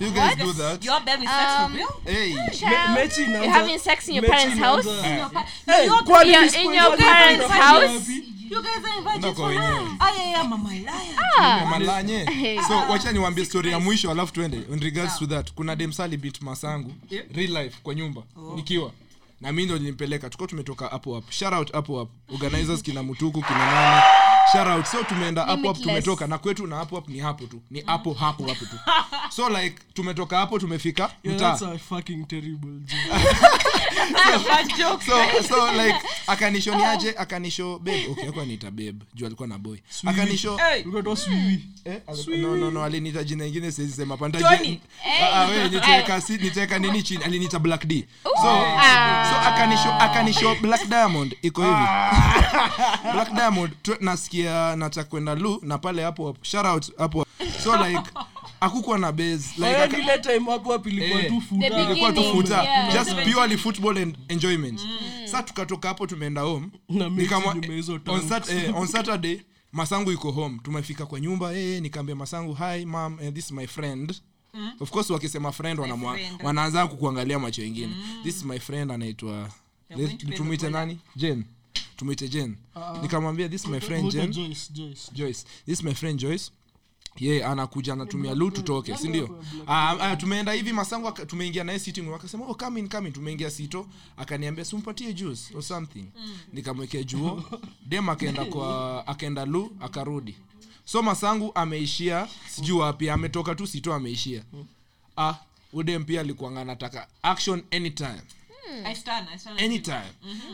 you guys do that Your baby sex for Um, real? hey Me- mechi inaanza- You're having sex in your mechi parents' house? inaanza- Eh, kwani in your- in your wapi parents' house? wapi? You guys are invited for wenyewe. love. Ah, yeah, yeah, mama liar. Ah. malanye so wacha niwaambie story ya mwisho alafu twende. In regards to that kuna demsali bit masangu real life kwa nyumba nikiwa. Na mi ndo nilimpeleka. Tuko tumetoka hapo hapo. Shout out hapo hapo. Organizers kina mutuku kina nani shout so tumeenda hapo hapo tumetoka na kwetu na hapo hapo ni hapo tu. Ni hapo hapo hapo tu. So like tumetoka hapo tumefika Yeah, mtaa. that's a fucking terrible joke. so so like akanishoniaje akanisho babe. Okay akwa niita babe. Juu alikuwa na boy. Akanisho. Eh, no no no aliniita jina ingine siwezi sema. Panda Johnny. nitaweka si nitaweka nini chini? Aliniita black d. So so akanisho akanisho black diamond iko hivi. Black diamond tu- nasikia nataka kwenda lu na pale hapo hapo. Shout hapo. So like akukuwa na base. Like Eh, ile time hapo hapo ilikuwa Eh. tu futa. Ilikuwa tu futa yeah. just purely football and enjoyment. Sa tukatoka hapo tumeenda home. Nikamwa- on, sat, eh, on saturday masangu iko home. Tumefika kwa nyumba eh, nikaambia masangu hi mam eh, this is my friend. Of course wakisema friend wanamwa- wanaanza kukuangalia macho ingine this is my friend anaitwa tumwite nani? jen tumwite jen nikamwambia this is my friend jen Joyce, Joyce. joyce. This my friend joyce. Ye yeah, anakuja anatumia lu tutoke sindio? ah, ah, tumeenda hivi masangu tumeingia naye sitting akasema oh, come in, come in. tumeingia sito. Akaniambia simpatie juice or something. Nikamwekea juo. Dem akaenda kwa akaenda lu akarudi. So masangu ameishia sijuu wapi ametoka tu sito ameishia. Ah udem pia alikuanga anataka action anytime I stand, I stand. anytime.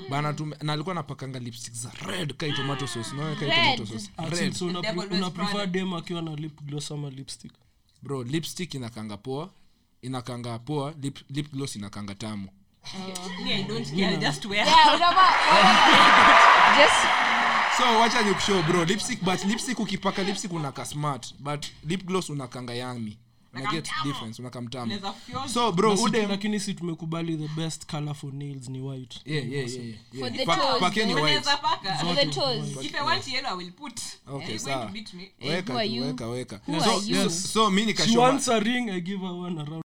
Bana tume, na alikuwa napakanga lipstick za red kai tomato sauce. Unaona kai tomato sauce. Ah, red. so una- The una prefer dem akiwa na lip gloss ama lipstick? Bro lipstick inakanga poa inakanga poa lip, lip gloss inakanga tamu. Me, I don't care. Just wear. Yeah, unava- Just so wacha nikushow bro. Lipstick but lipstick ukipaka lipstick unaka smart. But lip gloss unakanga yami so brolakini si- udem lakini si tumekubali the best color for nails ni white yeah yeah yeah, yeah. For the Pa- pakeni white Unaweza paka. for the toes. If I want yellow, I will put. Okay, Are you going sawa. to beat me? weka who are tu, you? weka weka Who so, are you? yes, so mi she a ring i give her one around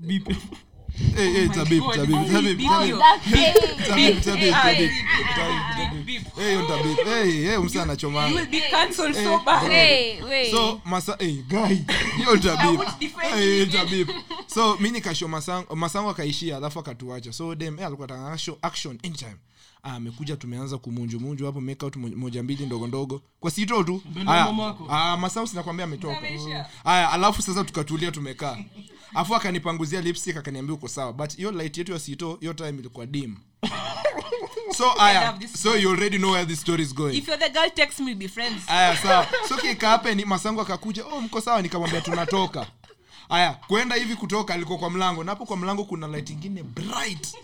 beep hey, hey, tabib tabib tabib tabib. You. That day. tabib tabib tabib. beep, beep. hey hiyo tabib. Hey hey msa You will be cancelled so bad. kasho wait. so masa hey, guy. Hiyo tabib. Hey, tabib. So mi nikasho masango masango akaishia alafu akatuacha. So dem eh, alikuwa action, anytime amekuja tumeanza kumunjumunju hapo make out moja mbili ndogo ndogo. Kwa sito tu. Ah, sinakwambia ametoka. Haya alafu sasa tukatulia tumekaa. Afu akanipanguzia lipstick akaniambia uko sawa. But hiyo light yetu ya sito hiyo time ilikuwa dim. So aya so you already know where this story is going. If you're the girl, text me, be friends. aya sawa. So kikaapeni masango akakuja oh mko sawa? Nikamwambia tunatoka. Aya kwenda hivi kutoka alikuwa kwa mlango. Napo kwa mlango kuna light ingine bright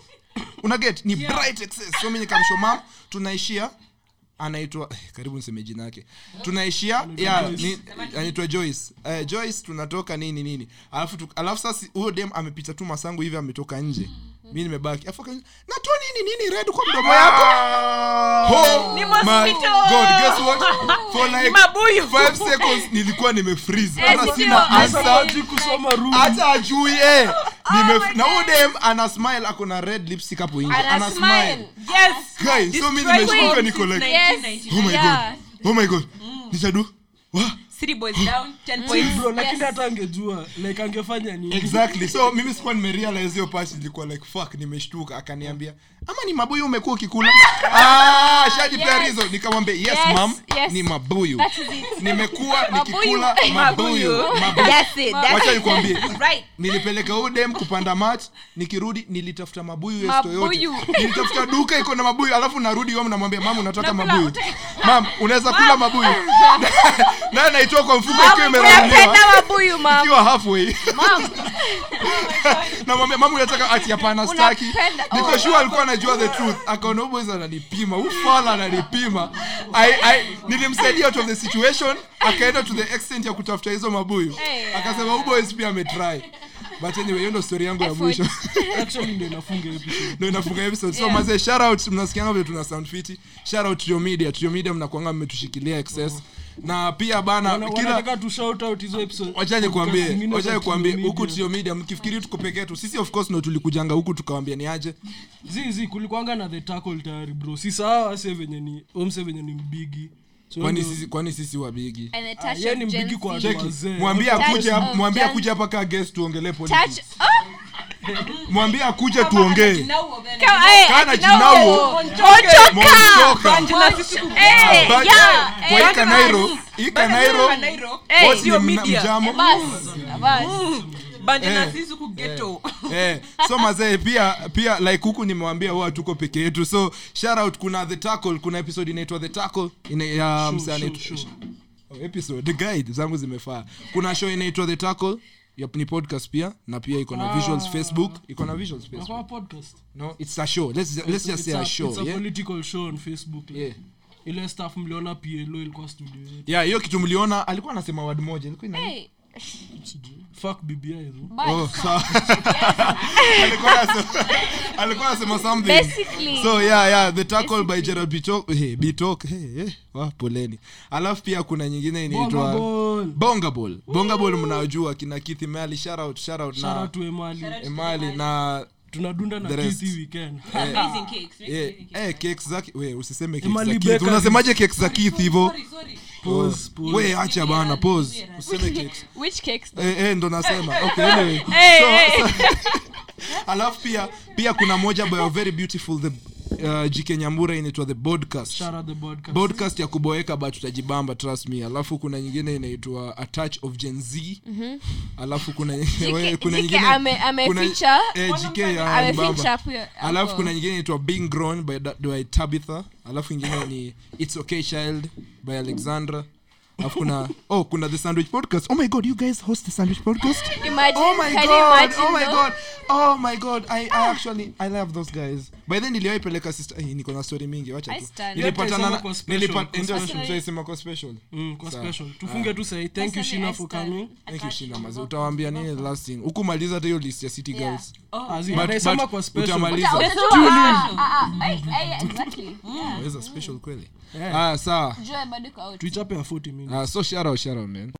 una get ni bright excess so mi nikamsho mam tunaishia anaitwa eh, karibu niseme jina yake. Tunaishia anaitwa joyce. Uh, joyce tunatoka nini nini. Alafu tu, alafu sasa huyo dem amepita tu masangu hivi ametoka nje. Mi nimebaki. Natoa nini nini red kwa mdomo yako? Oh my god guess what? For like five seconds nilikuwa nimefreeze. Eh, hata sina hata ajui eh Nimef- na huyu dem ana smile ako na red lipstick hapo nje Ana ana smile. smile. Yes. guys so mimi nimeshtuka niko like Yes. oh my Yeah. god oh my god. Nitadu wa? City boys down 10 points. bro lakini Yes. hata angejua like angefanya ni exactly. So mimi sikuwa nimerealize hiyo part ilikuwa like fuck nimeshtuka. Akaniambia ama ni mabuyu umekuwa ukikula? Ah shajipea Yes. nikamwambia yes, Yes, mam yes. ni mabuyu. Nimekuwa nikikula mabuyu. wacha nikwambie. Right. nilipeleka huyu dem kupanda mach nikirudi nilitafuta mabuyu esto nilitafuta duka iko na mabuyu alafu narudi wam namwambia mam unataka mabuyu. mam unaweza kula mabuyu. Naye naitoa kwa mfuko ikiwa imeraruliwa Napenda mabuyu mam. ikiwa halfway. Namwambia mam unataka ati hapana staki Unapenda- niko oh. alikuwa anajua the truth. Akaona boys ananipima. Ufala ananipima. I, I, nilimsaidia out of the situation akaenda to the extent ya kutafuta hizo mabuyu. Akasema uboys pia ametry. But anyway hiyo ndo story yangu ya mwisho. Actually inafunga episode. Ndo inafunga episode. So Yeah. mazee shout out mnasikianga vile tuna sound fiti. Shout out to your media. To your media mnakuanga mmetushikilia excess na pia bana Wana- kila wanataka tu shout out hizo episode. Wachaje kuambie wachaje kuambie huku tio media mkifikiri tuko peke yetu sisi of course ndo tulikujanga huku tukawambia ni aje. Zizi kulikwanga na the tackle tayari bro. Si sawa ase venye ni omse venye ni mbigi. So kwani sisi kwani sisi wabigi Ah, ni mbigi kwa wazee. mwambie akuje hapa- mwambie akuje hapa kaa guest tuongelee Touch. politics Oh, mwambie akuje tuongee. eh, Kana jinauo. eh, eh, so mazee pia pia like huku nimewambia huwa tuko peke yetu. So shout kuna the tackle kuna episode inaitwa the tackle. Ina, ya. Oh, episode. Guide zangu zimefaa. Kuna show inaitwa the tackle Yep, ni podcast pia na pia iko na visuals facebook iko na visuals facebook. podcast. No it's a show. Let's, let's just say a- a show it's a yeah? political show on facebook like, Yeah. ile staff mliona plo ilikuwa studio yetu. Yeah hiyo kitu mliona alikuwa anasema word moja ilikuwa ina Hey, fuck bibi though. Oh, alikuwa anasema alikuwa anasema something. Basically. so yeah yeah the tackle by Gerald Bitok hey Bitok hey, hey wa poleni. Alafu pia kuna nyingine inaitwa Bonga ball. Bonga Ball. Mnajua kina Keith Mali shout out shout out Shout na out to Emali. Emali. na tunadunda na weekend. Amazing cakes. eh eh cakes zake we usiseme cakes za Keith. Unasemaje cakes za Keith hivyo Sorry, sorry. Pause, pause. we acha bana pause useme cakes Which cakes? eh, eh, ndo nasema okay anyway Hey, so, hey. alafu pia pia kuna moja by a very beautiful the uh, jike nyambura inaitwa the podcast Shout out the podcast. podcast ya kuboeka but tutajibamba trust me. Alafu kuna nyingine inaitwa a touch of gen z. Alafu kuna we- kuna Jike nyingine ame- ameficha- eh, jike ya Ameficha mbamba. hapo ya- hapo. kuna nyingine inaitwa being grown by, Da- by tabitha. Alafu ingine ni it's okay child by alexandra. Alafu kuna oh kuna the sandwich podcast. Oh my god you guys host the sandwich podcast? Imagine, oh my can you god imagine oh my though? god. Oh my god i, I actually i love those guys by then niliwahi peleka sister eh, niko na story mingi wacha tu. nilipatana na kwa special, nilipata kwa ndio special. kwa special. Mm, kwa Sawa. special. Tufunge tu sahi thank you shina for coming. Thank you shina mazi. utawaambia nini the last thing. Huku hata hiyo list ya city Yeah. girls. Azi, But- anaisema but kwa special. utamaliza. Uta- That's utajua, all. ah, ah, ah. Yeah. Special kweli. Yeah. ah sawa. Jua bado iko out. tuichape ya 40 minutes. Ah so shout out shout out man